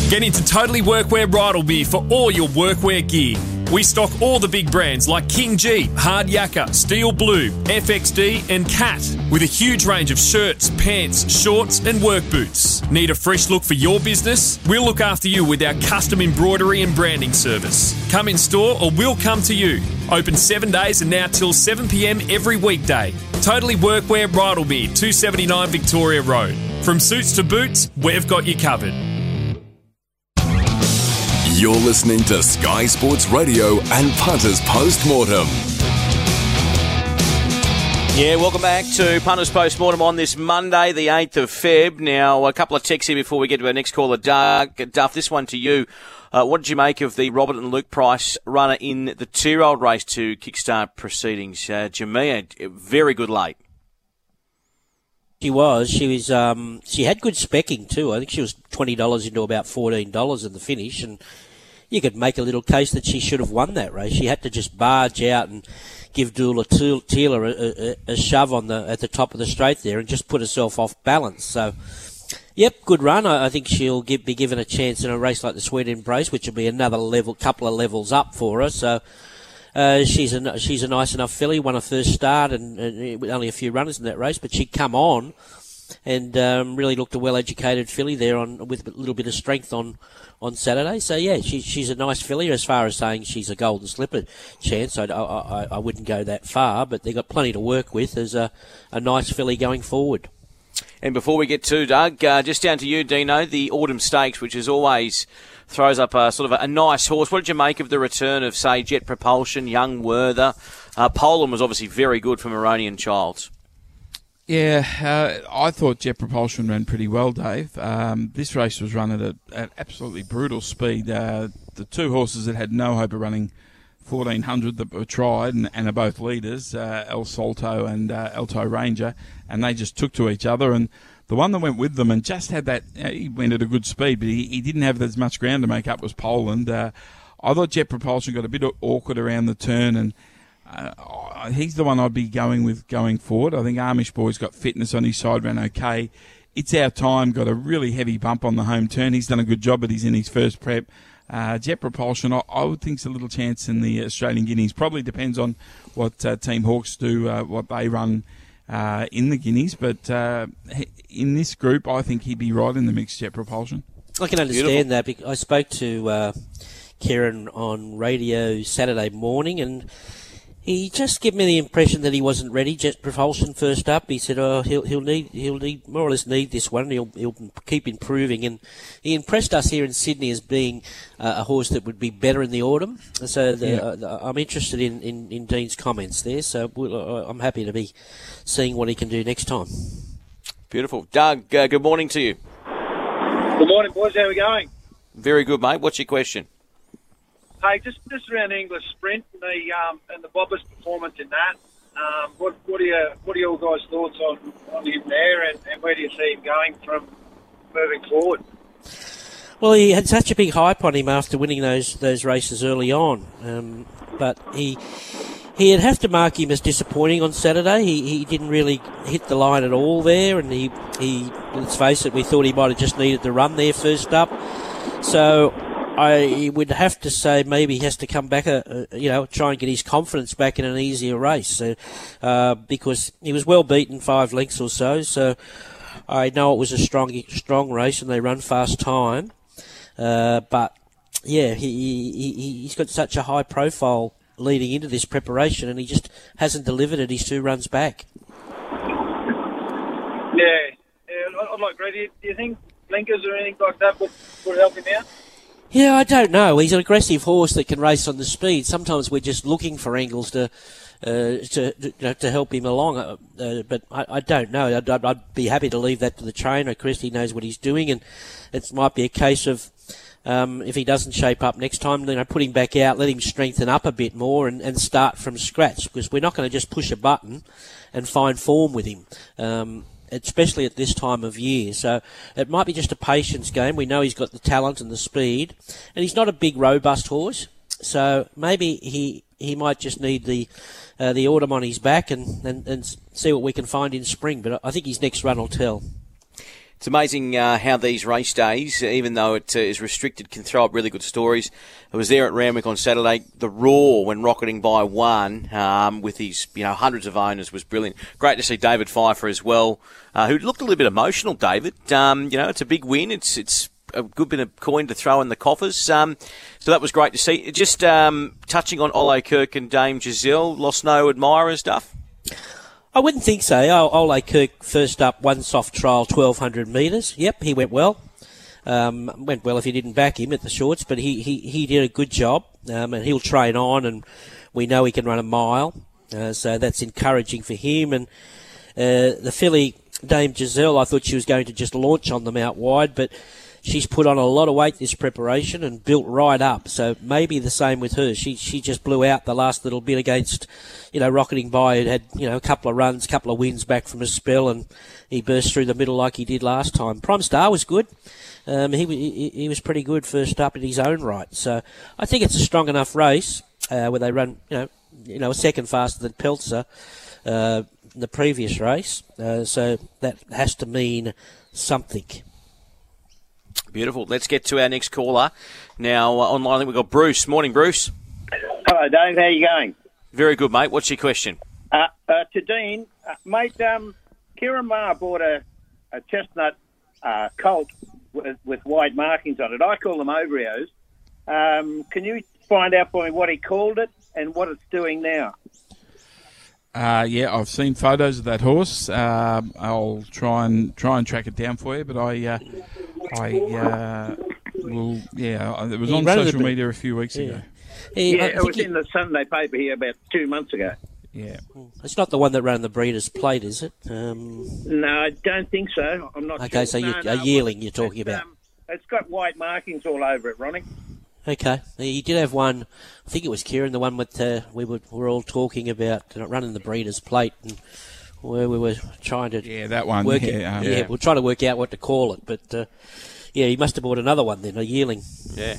Get into Totally Workwear Bridalby for all your workwear gear. We stock all the big brands like King Gee, Hard Yakka, Steel Blue, FXD, and Cat, with a huge range of shirts, pants, shorts, and work boots. Need a fresh look for your business? We'll look after you with our custom embroidery and branding service. Come in store or we'll come to you. Open seven days and now till 7 pm every weekday. Totally Workwear Bridalby, 279 Victoria Road. From suits to boots, we've got you covered. You're listening to Sky Sports Radio and Punters Postmortem. Yeah, welcome back to Punters Postmortem on this Monday, the 8th of Feb. Now, a couple of texts here before we get to our next caller. Duff, this one to you. Uh, what did you make of the Robert and Luke Price runner in the two-year-old race to kickstart proceedings? Uh, Jamia, very good late. She was. She was. Um, she had good specking too. I think she was twenty dollars into about fourteen dollars in the finish, and you could make a little case that she should have won that race. She had to just barge out and give Dula Taylor a, a, a shove on the at the top of the straight there, and just put herself off balance. So, yep, good run. I, I think she'll be given a chance in a race like the Sweet Embrace, which will be another level, couple of levels up for her. So. Uh, she's a she's a nice enough filly. Won her first start and, and with only a few runners in that race, but she'd come on and um, really looked a well-educated filly there on with a little bit of strength on on Saturday. So yeah, she, she's a nice filly. As far as saying she's a golden slipper chance, I, I, I wouldn't go that far, but they've got plenty to work with as a, a nice filly going forward. And before we get to Doug, uh, just down to you, Dino, the Autumn Stakes, which is always throws up a sort of a, a, nice horse. What did you make of the return of, say, Jet Propulsion, Young Werther? Uh, Poland was obviously very good for Moronian Childs. Yeah, uh, I thought Jet Propulsion ran pretty well, Dave. Um, this race was run at an absolutely brutal speed. Uh, the two horses that had no hope of running 1400 that were tried and, and are both leaders, uh, El Salto and uh, Alto Ranger, and they just took to each other. And the one that went with them and just had that, uh, he went at a good speed, but he, he didn't have as much ground to make up was Poland. Uh, I thought Jet Propulsion got a bit awkward around the turn and uh, he's the one I'd be going with going forward. I think Amish Boy's got fitness on his side, ran okay. It's our time, got a really heavy bump on the home turn. He's done a good job, but he's in his first prep. Uh, Jet Propulsion, I, I, would think's a little chance in the Australian Guineas. Probably depends on what uh, Team Hawkes do, uh, what they run uh, in the Guineas, but uh, in this group, I think he'd be right in the mixed jet propulsion. I can understand Beautiful. that. Because I spoke to uh, Ciaron on radio Saturday morning, and he just gave me the impression that he wasn't ready. Jet propulsion first up. He said, "Oh, he'll he'll need he'll need more or less need this one. He'll he'll keep improving." And he impressed us here in Sydney as being uh, a horse that would be better in the autumn. So the, yeah. uh, I'm interested in, in, in, Dean's comments there. So we'll, uh, I'm happy to be seeing what he can do next time. Beautiful, Doug. Uh, good morning to you. Good morning, boys. How are we going? Very good, mate. What's your question? Hey, just just around Inglis Sprint and the um, and the Bobber's performance in that. Um, what what are your what are your guys' thoughts on, on him there, and, and where do you see him going from moving forward? Well, he had such a big hype on him after winning those those races early on, um, but he he'd have to mark him as disappointing on Saturday. He, he didn't really hit the line at all there, and he, he let's face it, we thought he might have just needed to run there first up. So I would have to say maybe he has to come back, a, a, you know, try and get his confidence back in an easier race. So, uh, because he was well beaten five lengths or so. So I know it was a strong, strong race and they run fast time. Uh, but yeah, he, he, he's got such a high profile leading into this preparation and he just hasn't delivered at his two runs back. Yeah, yeah I'd like Grady. Do you think blinkers or anything like that would, would help him out? Yeah, I don't know. He's an aggressive horse that can race on the speed. Sometimes we're just looking for angles to uh, to, to, to help him along. Uh, uh, but I, I, don't know. I'd, I'd, be happy to leave that to the trainer. Chris, he knows what he's doing, and it might be a case of um, if he doesn't shape up next time, then I put him back out, let him strengthen up a bit more, and, and start from scratch because we're not going to just push a button and find form with him. Um, especially at this time of year. So it might be just a patience game. We know he's got the talent and the speed, and he's not a big, robust horse. So maybe he he might just need the uh, the autumn on his back and, and, and see what we can find in spring. But I think his next run will tell. It's amazing uh, how these race days, even though it uh, is restricted, can throw up really good stories. I was there at Randwick on Saturday. The roar when rocketing by one um, with his you know hundreds of owners was brilliant. Great to see David Pfeiffer as well, uh, who looked a little bit emotional. David, um, you know, it's a big win. It's it's a good bit of coin to throw in the coffers. Um, so that was great to see. Just um, touching on Ole Kirk and Dame Giselle, lost no admirers, stuff. I wouldn't think so. Ole Kirk first up, one soft trial, 1200 metres. Yep, he went well. Um, went well if you didn't back him at the shorts, but he, he, he did a good job, um, and he'll train on, and we know he can run a mile, uh, so that's encouraging for him. And uh, the filly Dame Giselle, I thought she was going to just launch on them out wide, but she's put on a lot of weight this preparation and built right up. So maybe the same with her. She she just blew out the last little bit against, you know, rocketing by. It had you know a couple of runs, a couple of wins back from a spell, and he burst through the middle like he did last time. Prime Star was good. Um, he, he he was pretty good first up in his own right. So I think it's a strong enough race uh, where they run you know you know a second faster than Peltzer. Uh, the previous race, uh, so that has to mean something. Beautiful. Let's get to our next caller. Now, uh, online, I think we've got Bruce. Morning, Bruce. Hello, Dave. How are you going? Very good, mate. What's your question? Uh, uh, to Dean, uh, mate, um, Maher bought a, a chestnut uh, colt with, with white markings on it. I call them ovarios. Um, can you find out for me what he called it and what it's doing now? Uh, yeah, I've seen photos of that horse. Uh, I'll try and try and track it down for you, but I, uh, I uh, will. Yeah, it was on social media a few weeks yeah. ago. yeah, it was in the Sunday paper here about two months ago. Yeah, it's not the one that ran the Breeders' Plate, is it? Um, no, I don't think so. I'm not. Sure. Okay, sure. so no, you, no, a yearling you're talking about. Um, it's got white markings all over it, Ronnie. Okay, you did have one. I think it was Ciaron, the one with uh, we were, were all talking about running the breeders' plate, and where we were trying to yeah that one work yeah, it, um, yeah, yeah. we're trying to work out what to call it, but uh, yeah, he must have bought another one then, a yearling. Yeah.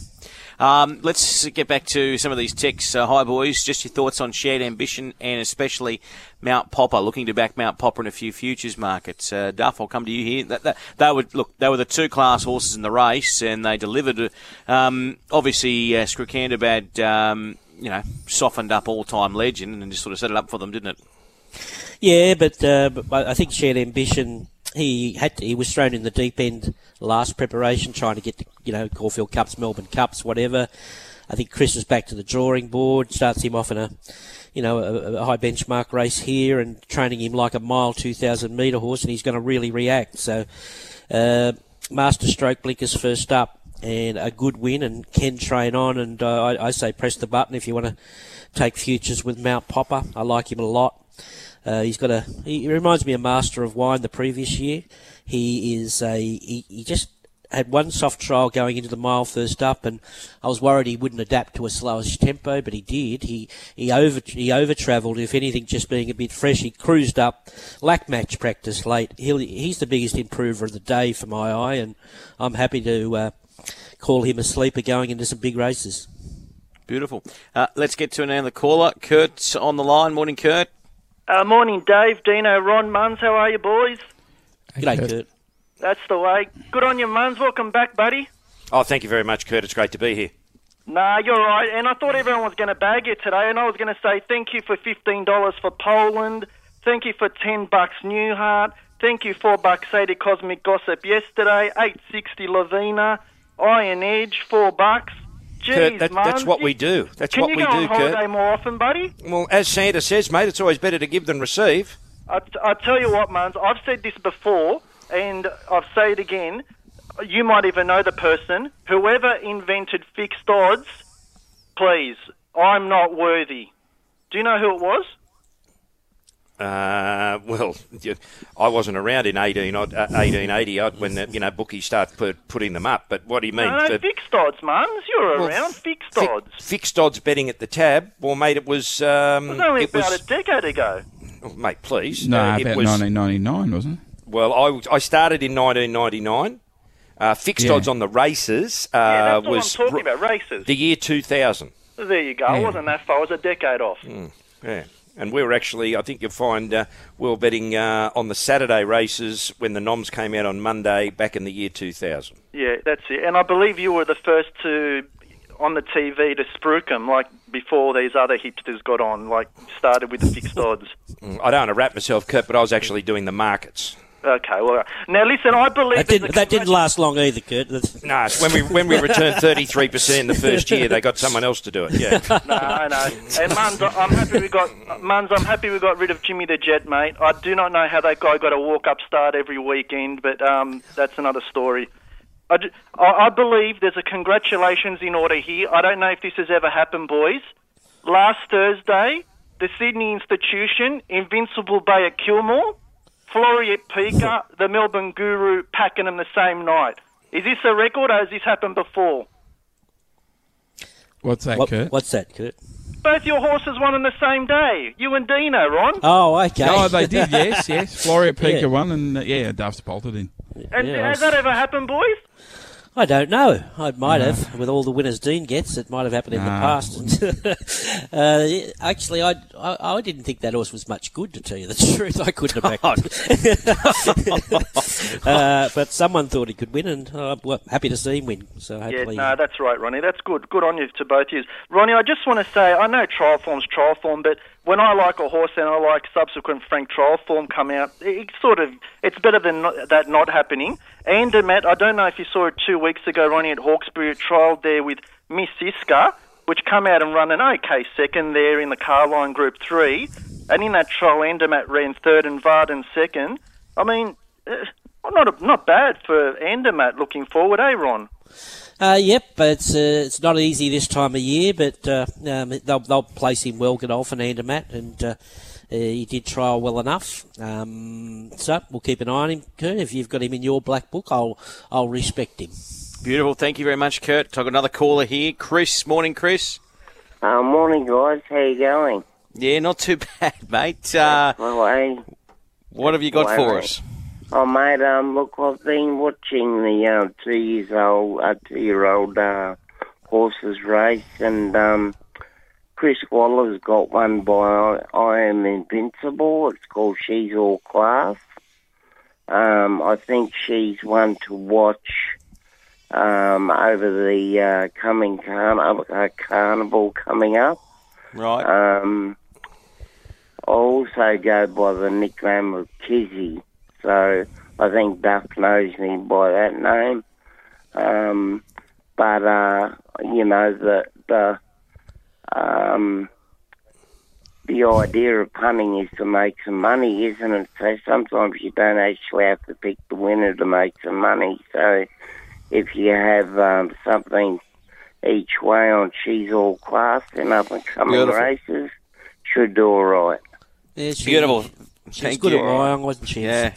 Um, let's get back to some of these texts. Uh, hi, boys. Just your thoughts on shared ambition and especially Mount Popper, looking to back Mount Popper in a few futures markets. Uh, Duff, I'll come to you here. That, that, they would look. They were the two class horses in the race, and they delivered. Um, obviously, uh, Sikandarabad, um, you know, softened up all-time legend and just sort of set it up for them, didn't it? Yeah, but, uh, but I think shared ambition. He had to, he was thrown in the deep end last preparation, trying to get the you know Caulfield Cups, Melbourne Cups, whatever. I think Chris is back to the drawing board. Starts him off in a you know a, a high benchmark race here and training him like a mile, two thousand metre horse, and he's going to really react. So, uh, Master Stroke Blinkers first up and a good win and can train on. And uh, I, I, say press the button if you want to take futures with Mount Popper. I like him a lot. Uh, he's got a. He reminds me of Master of Wine the previous year. He is a. He, he just had one soft trial going into the mile first up, and I was worried he wouldn't adapt to a slowish tempo, but he did. He he over he over travelled. If anything, just being a bit fresh, he cruised up. Lack match practice late. He'll, he's the biggest improver of the day for my eye, and I'm happy to uh, call him a sleeper going into some big races. Beautiful. Uh, let's get to another caller. Kurt's on the line. Morning, Kurt. Uh, morning, Dave, Dino, Ron, Muns. How are you, boys? G'day, Kurt. Kurt. That's the way. Good on you, Muns. Welcome back, buddy. Oh, thank you very much, Kurt. It's great to be here. Nah, you're right. And I thought everyone was going to bag you today, and I was going to say thank you for fifteen dollars for Poland. Thank you for ten bucks Newhart. Thank you four bucks eighty Cosmic Gossip yesterday. Eight sixty Lavina. Iron Edge four bucks. Jeez, Kurt, that, that's what we do. That's Can what you we go do, on holiday Kurt. more often, buddy? Well, as Santa says, mate, it's always better to give than receive. I, I tell you what, Muns, I've said this before, and I'll say it again. You might even know the person. Whoever invented fixed odds, please, I'm not worthy. Do you know who it was? Uh, well, I wasn't around in 18, uh, 1880 uh, when the, you know bookies start put, putting them up. But what do you mean? No, no, For- fixed odds, Muns. You were Well, around. Fixed fi- odds. fixed odds betting at the tab. Well, mate, it was. Um, It was only it about was, a decade ago. oh, mate, please. No, Uh, it about was, 1999, wasn't it? Well, I, I started in 1999. Uh, fixed Yeah. odds on the races uh, yeah, that's what was I'm talking about. Races. the year 2000. There you go. I wasn't that far. I was a decade off. Mm, yeah. And we were actually, I think you'll find, uh, we were betting uh, on the Saturday races when the noms came out on Monday back in the year 2000. Yeah, that's it. And I believe you were the first to on the TV to spruik 'em, like before these other hipsters got on, like started with the fixed odds. Mm, I don't want to wrap myself, Kurt, but I was actually doing the markets. Okay, well now listen, I believe That didn't that didn't last long either, Kurt. That's- No, it's when we when we returned 33% in the first year, they got someone else to do it. Yeah. no, no. And Muns, I'm happy we got Muns. I'm happy we got rid of Jimmy the Jet, mate. I do not know how that guy got a walk-up start every weekend, but um, that's another story. I, ju- I I believe there's a congratulations in order here. I don't know if this has ever happened, boys. Last Thursday, the Sydney Institution, Invincible Bay at Kilmore, Floriet Pika, the Melbourne Guru, packing Pakenham the same night. Is this a record or has this happened before? What's that, What- Kurt? what's that, Kurt? Both your horses won on the same day. You and Dino, Ron. Oh, okay. Oh, they did, yes, yes. Floria Pika Yeah. won, and uh, yeah, Duff's bolted in. And Yeah, has was- that ever happened, boys? I don't know. I might have with all the winners Dean gets. It might have happened in the past. uh, actually, I, I I didn't think that horse was much good. To tell you the truth, I couldn't have backed it. uh, but someone thought he could win, and uh, well, happy to see him win. So Yeah, no, that's right, Ronnie. That's good. Good on you to both of you. Ronnie, I just want to say, I know trial form's trial form, but when I like a horse and I like subsequent Frank trial form come out, it, sort of it's better than not, that not happening. And uh, Matt, I don't know if you saw it two weeks ago, Ronnie at Hawkesbury, it trialled there with Miss Iska, which come out and run an okay second there in the Carline Group Three, and in that trial, Andermatt ran third and Varden second. I mean. Uh, not not bad for Andermatt looking forward, eh, Ron? Uh, yep, but it's uh, it's not easy this time of year. But uh, um, they'll they'll place him well, Godolphin and Andermatt, and uh, uh, he did trial well enough. Um, so we'll keep an eye on him, Kurt. If you've got him in your black book, I'll I'll respect him. Beautiful. Thank you very much, Kurt. I've got another caller here. Chris. Morning, Chris. Uh, morning, guys. How you going? Yeah, not too bad, mate. Uh, Well, hey, what have you got well, for mate. us? Oh, mate, um, look, I've been watching the uh, two years old, uh, two year old uh, horses race, and um, Chris Waller's got one by I Am Invincible. It's called She's All Class. Um, I think she's one to watch um, over the uh, coming carn- uh, carnival coming up. Right. Um, I also go by the nickname of Tizzy. So I think Duff knows me by that name. Um, but uh, you know the the um, the idea of punting is to make some money, isn't it? So sometimes you don't actually have to pick the winner to make some money. So if you have um, something each way on She's All Class and up and coming Beautiful. races, should do all right. Yeah, she, Beautiful. She Thank was good you. at Wyong, wasn't she? Yeah.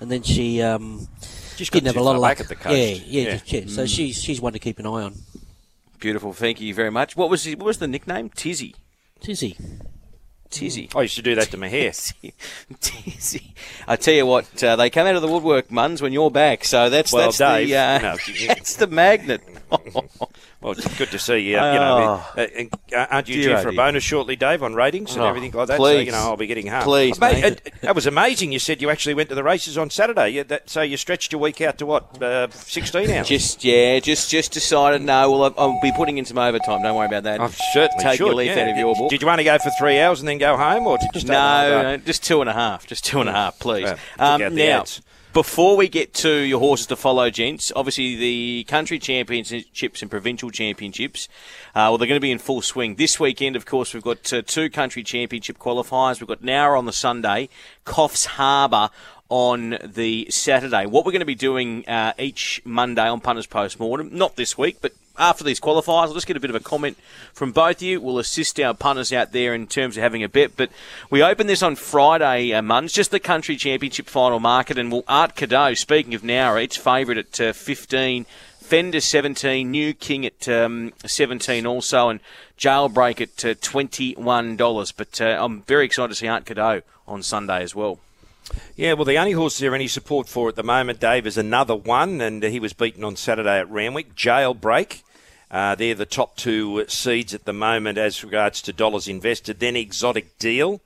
And then she um, Just didn't have a lot of luck. at the coast. Yeah, yeah, Yeah. yeah. So Mm. she's she's one to keep an eye on. Beautiful. Thank you very much. What was his, what was the nickname? Tizzy. Tizzy. Tizzy. I used to do that to my hair. Tizzy. I tell you what, uh, they come out of the woodwork, Muns, when you're back. So that's Well, that's Dave, the uh, no, that's the magnet. Well, it's good to see you. You know, Oh. uh, and, uh, aren't you due for a bonus shortly, Dave, on ratings and Oh, everything like that? So please. you know, I'll be getting home. Please, Mate, mate. it- that was amazing. You said you actually went to the races on Saturday. Yeah, that, so you stretched your week out to what, uh, sixteen hours? Just yeah, just just decided. No, well, I'll, I'll be putting in some overtime. Don't worry about that. I certainly take should. your leaf yeah. out of your book. Did you only go for three hours and then go home, or did you No, no, just two and a half. Just two and a half, please. Um, now, ads. before we get to your horses to follow, gents, obviously the country championships and provincial championships, uh, well, they're going to be in full swing. This weekend, of course, we've got uh, two country championship qualifiers. We've got Nowra on the Sunday, Coffs Harbour on the Saturday. What we're going to be doing uh, each Monday on Punters Post Mortem, not this week, but after these qualifiers, I'll just get a bit of a comment from both of you. We'll assist our punters out there in terms of having a bet. But we open this on Friday, uh, Muns, just the country championship final market. And we'll Art Cadeau, speaking of Nowra, it's favourite at uh, 15. Fender 17, New King at um, 17 also, and Jailbreak at uh, $21. But uh, I'm very excited to see Art Cadeau on Sunday as well. Yeah, well, the only horse there any support for at the moment, Dave, is another one, and he was beaten on Saturday at Randwick. Jailbreak. Uh, they're the top two seeds at the moment as regards to dollars invested. Then Exotic Deal,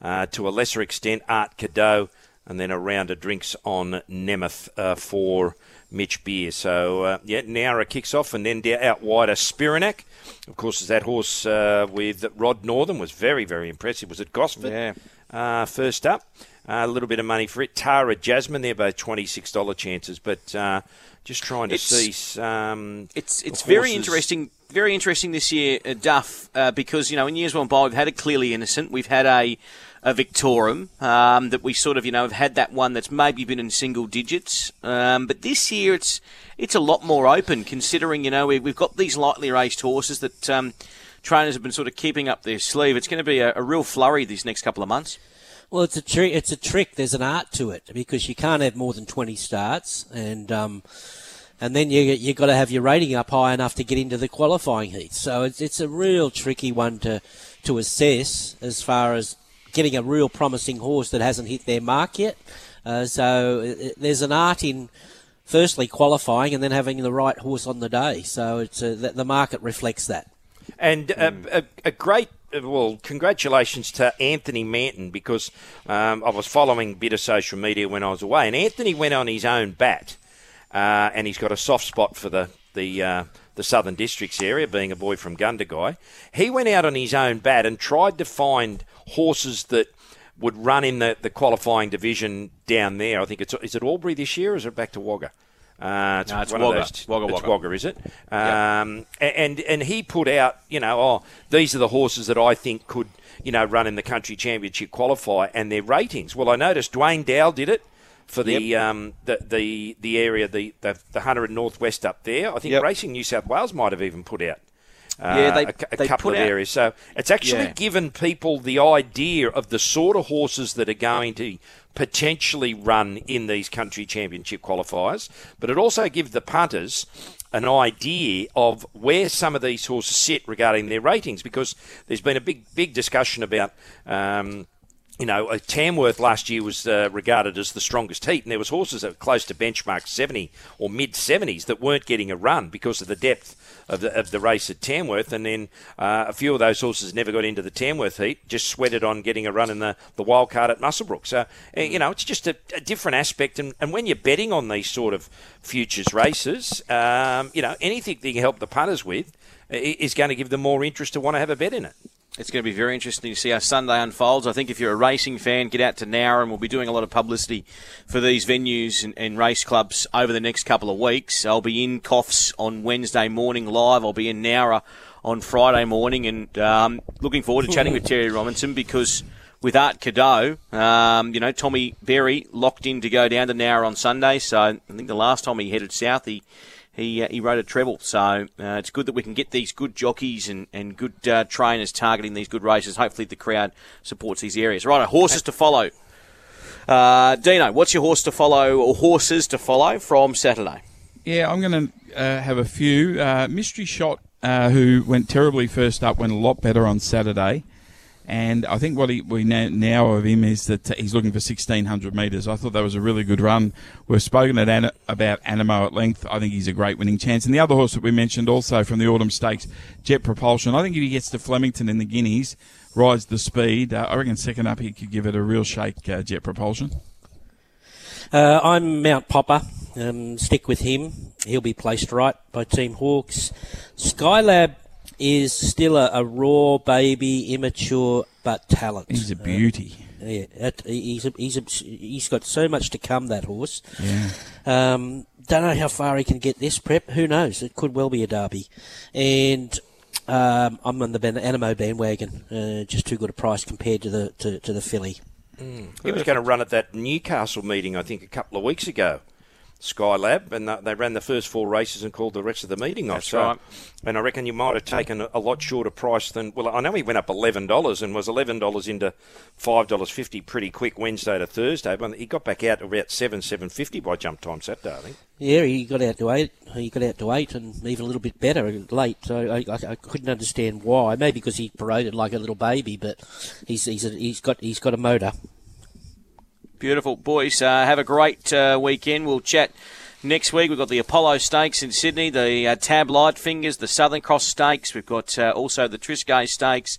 uh, to a lesser extent, Art Cadeau, and then a round of drinks on Nemeth uh, for Mitch Beer. So, uh, yeah, Nowra kicks off, and then out wider, Spiranak. Of course, is that horse uh, with Rod Northam was very, very impressive. Was it Gosford? Yeah. Uh, first up, a little bit of money for it. Tara Jasmine, they're both twenty-six dollar chances, but uh, just trying to It's- see. Um, It's it's very interesting, very interesting this year, uh, Duff, uh, because you know in years gone by we've had a clearly innocent, we've had a a Victorum um, that we sort of you know have had that one that's maybe been in single digits, um, but this year it's it's a lot more open considering you know we, we've got these lightly raced horses that. Um, Trainers have been sort of keeping up their sleeve. It's going to be a, a real flurry these next couple of months. Well, it's a trick. It's a trick. There's an art to it because you can't have more than twenty starts, and um, and then you you got to have your rating up high enough to get into the qualifying heats. So it's it's a real tricky one to to assess as far as getting a real promising horse that hasn't hit their mark yet. Uh, so uh, there's an art in firstly qualifying and then having the right horse on the day. So it's uh, the, the market reflects that. And a, a, a great, well, congratulations to Anthony Manton because um, I was following a bit of social media when I was away, and Anthony went on his own bat, uh, and he's got a soft spot for the the uh, the Southern Districts area, being a boy from Gundagai. He went out on his own bat and tried to find horses that would run in the, the qualifying division down there. I think it's is it Albury this year, or is it back to Wagga? Uh, it's No, it's Wagga. those. Wagga it's Wagga. Wagga, is it? Um, a- and and he put out, you know, oh, these are the horses that I think could, you know, run in the country championship qualify, and their ratings. Well, I noticed Dwayne Dow did it for the um, the, the the area the the, the hundred northwest up there. I think Yep. Racing New South Wales might have even put out. Uh, Yeah, they- a, a they couple put of out- areas. So it's actually Yeah. given people the idea of the sort of horses that are going to potentially run in these country championship qualifiers, but it also gives the punters an idea of where some of these horses sit regarding their ratings because there's been a big big discussion about um, you know, uh, Tamworth last year was uh, regarded as the strongest heat, and there was horses that were close to benchmark 70 or mid 70s that weren't getting a run because of the depth of the, of the race at Tamworth, and then uh, a few of those horses never got into the Tamworth heat, just sweated on getting a run in the, the wild card at Muswellbrook. So, uh, you know, it's just a, a different aspect, and, and when you're betting on these sort of futures races, um, you know, anything that you can help the punters with is going to give them more interest to want to have a bet in it. It's going to be very interesting to see how Sunday unfolds. I think if you're a racing fan, get out to Nowra, and we'll be doing a lot of publicity for these venues and, and race clubs over the next couple of weeks. I'll be in Coffs on Wednesday morning live. I'll be in Nowra on Friday morning, and um, looking forward to chatting with Terry Robinson because with Art Cadeau, um, you know, Tommy Berry locked in to go down to Nowra on Sunday. So I think the last time he headed south, he he uh, he rode a treble. So uh, it's good that we can get these good jockeys and and good uh, trainers targeting these good races. Hopefully the crowd supports these areas. Right, horses to follow. Uh, Dino, what's your horse to follow or horses to follow from Saturday? Yeah, I'm going to uh, have a few. Uh, Mystery Shot, who went terribly first up, went a lot better on Saturday. And I think what he, we know now of him is that he's looking for 1600 metres. I thought that was a really good run. We've spoken at An- about Anamoe at length. I think he's a great winning chance. And the other horse that we mentioned also from the Autumn Stakes, Jet Propulsion. I think if he gets to Flemington in the Guineas, rides the speed, uh, I reckon second up he could give it a real shake, uh, Jet Propulsion. Uh, I'm Mount Popper. Um, stick with him. He'll be placed right by Team Hawkes. Skylab is still a, a raw baby, immature but talent. He's a beauty. Uh, yeah, that- he's a, he's a, he's got so much to come. That horse. Yeah. Um, don't know how far he can get this prep. Who knows? It could well be a derby. And um, I'm on the ben- Anamoe bandwagon. Uh, just too good a price compared to the to, to the filly. He was going to run at that Newcastle meeting, I think, a couple of weeks ago. Skylab, and they ran the first four races and called the rest of the meeting off. That's So- right. And I reckon you might have taken a, a lot shorter price than. Well, I know he went up eleven dollars and was eleven dollars into five dollars fifty pretty quick Wednesday to Thursday, but he got back out to about seven seven fifty by jump time Saturday. I think. Yeah, he got out to eight. He got out to eight, and even a little bit better late. So I, I, I couldn't understand why. Maybe because he paraded like a little baby, but he's he's a, he's got he's got a motor. Beautiful. Boys, uh, have a great uh, weekend. We'll chat next week. We've got the Apollo Stakes in Sydney, the uh, Tab Light Fingers, the Southern Cross Stakes. We've got uh, also the Triscay Stakes,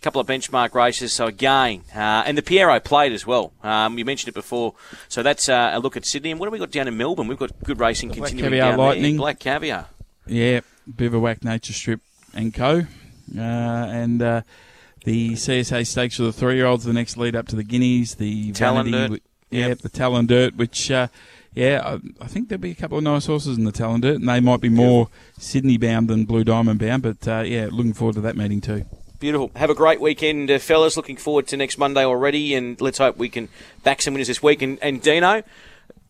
a couple of benchmark races. So, again, uh, and the Pierro Plate as well. Um, you mentioned it before. So, that's uh, a look at Sydney. And what have we got down in Melbourne? We've got good racing Black continuing Caviar down Lightning. there. Black Caviar. Yeah, Bivouac Nature Strip and Co. Uh, and uh, the C.S. Hayes Stakes for the three-year-olds, the next lead up to the Guineas, the Talon Vanity, Dirt. yeah, Yep. the Talindert, which uh, yeah, I, I think there'll be a couple of nice horses in the Talindert, and they might be more Sydney bound than Blue Diamond bound. But uh, yeah, looking forward to that meeting too. Beautiful. Have a great weekend, uh, fellas. Looking forward to next Monday already, and let's hope we can back some winners this week. And, and Dino,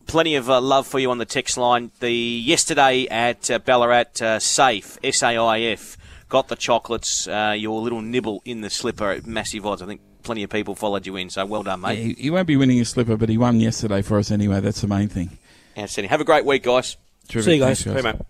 plenty of uh, love for you on the text line. The yesterday at uh, Ballarat, uh, Safe S A I F got the chocolates. Uh, your little nibble in the slipper at massive odds. I think plenty of people followed you in. So well done, mate. he, he won't be winning a slipper, but he won yesterday for us anyway. That's the main thing. Outstanding. Have a great week, guys. Terrific. Thanks, guys. Hey, mate.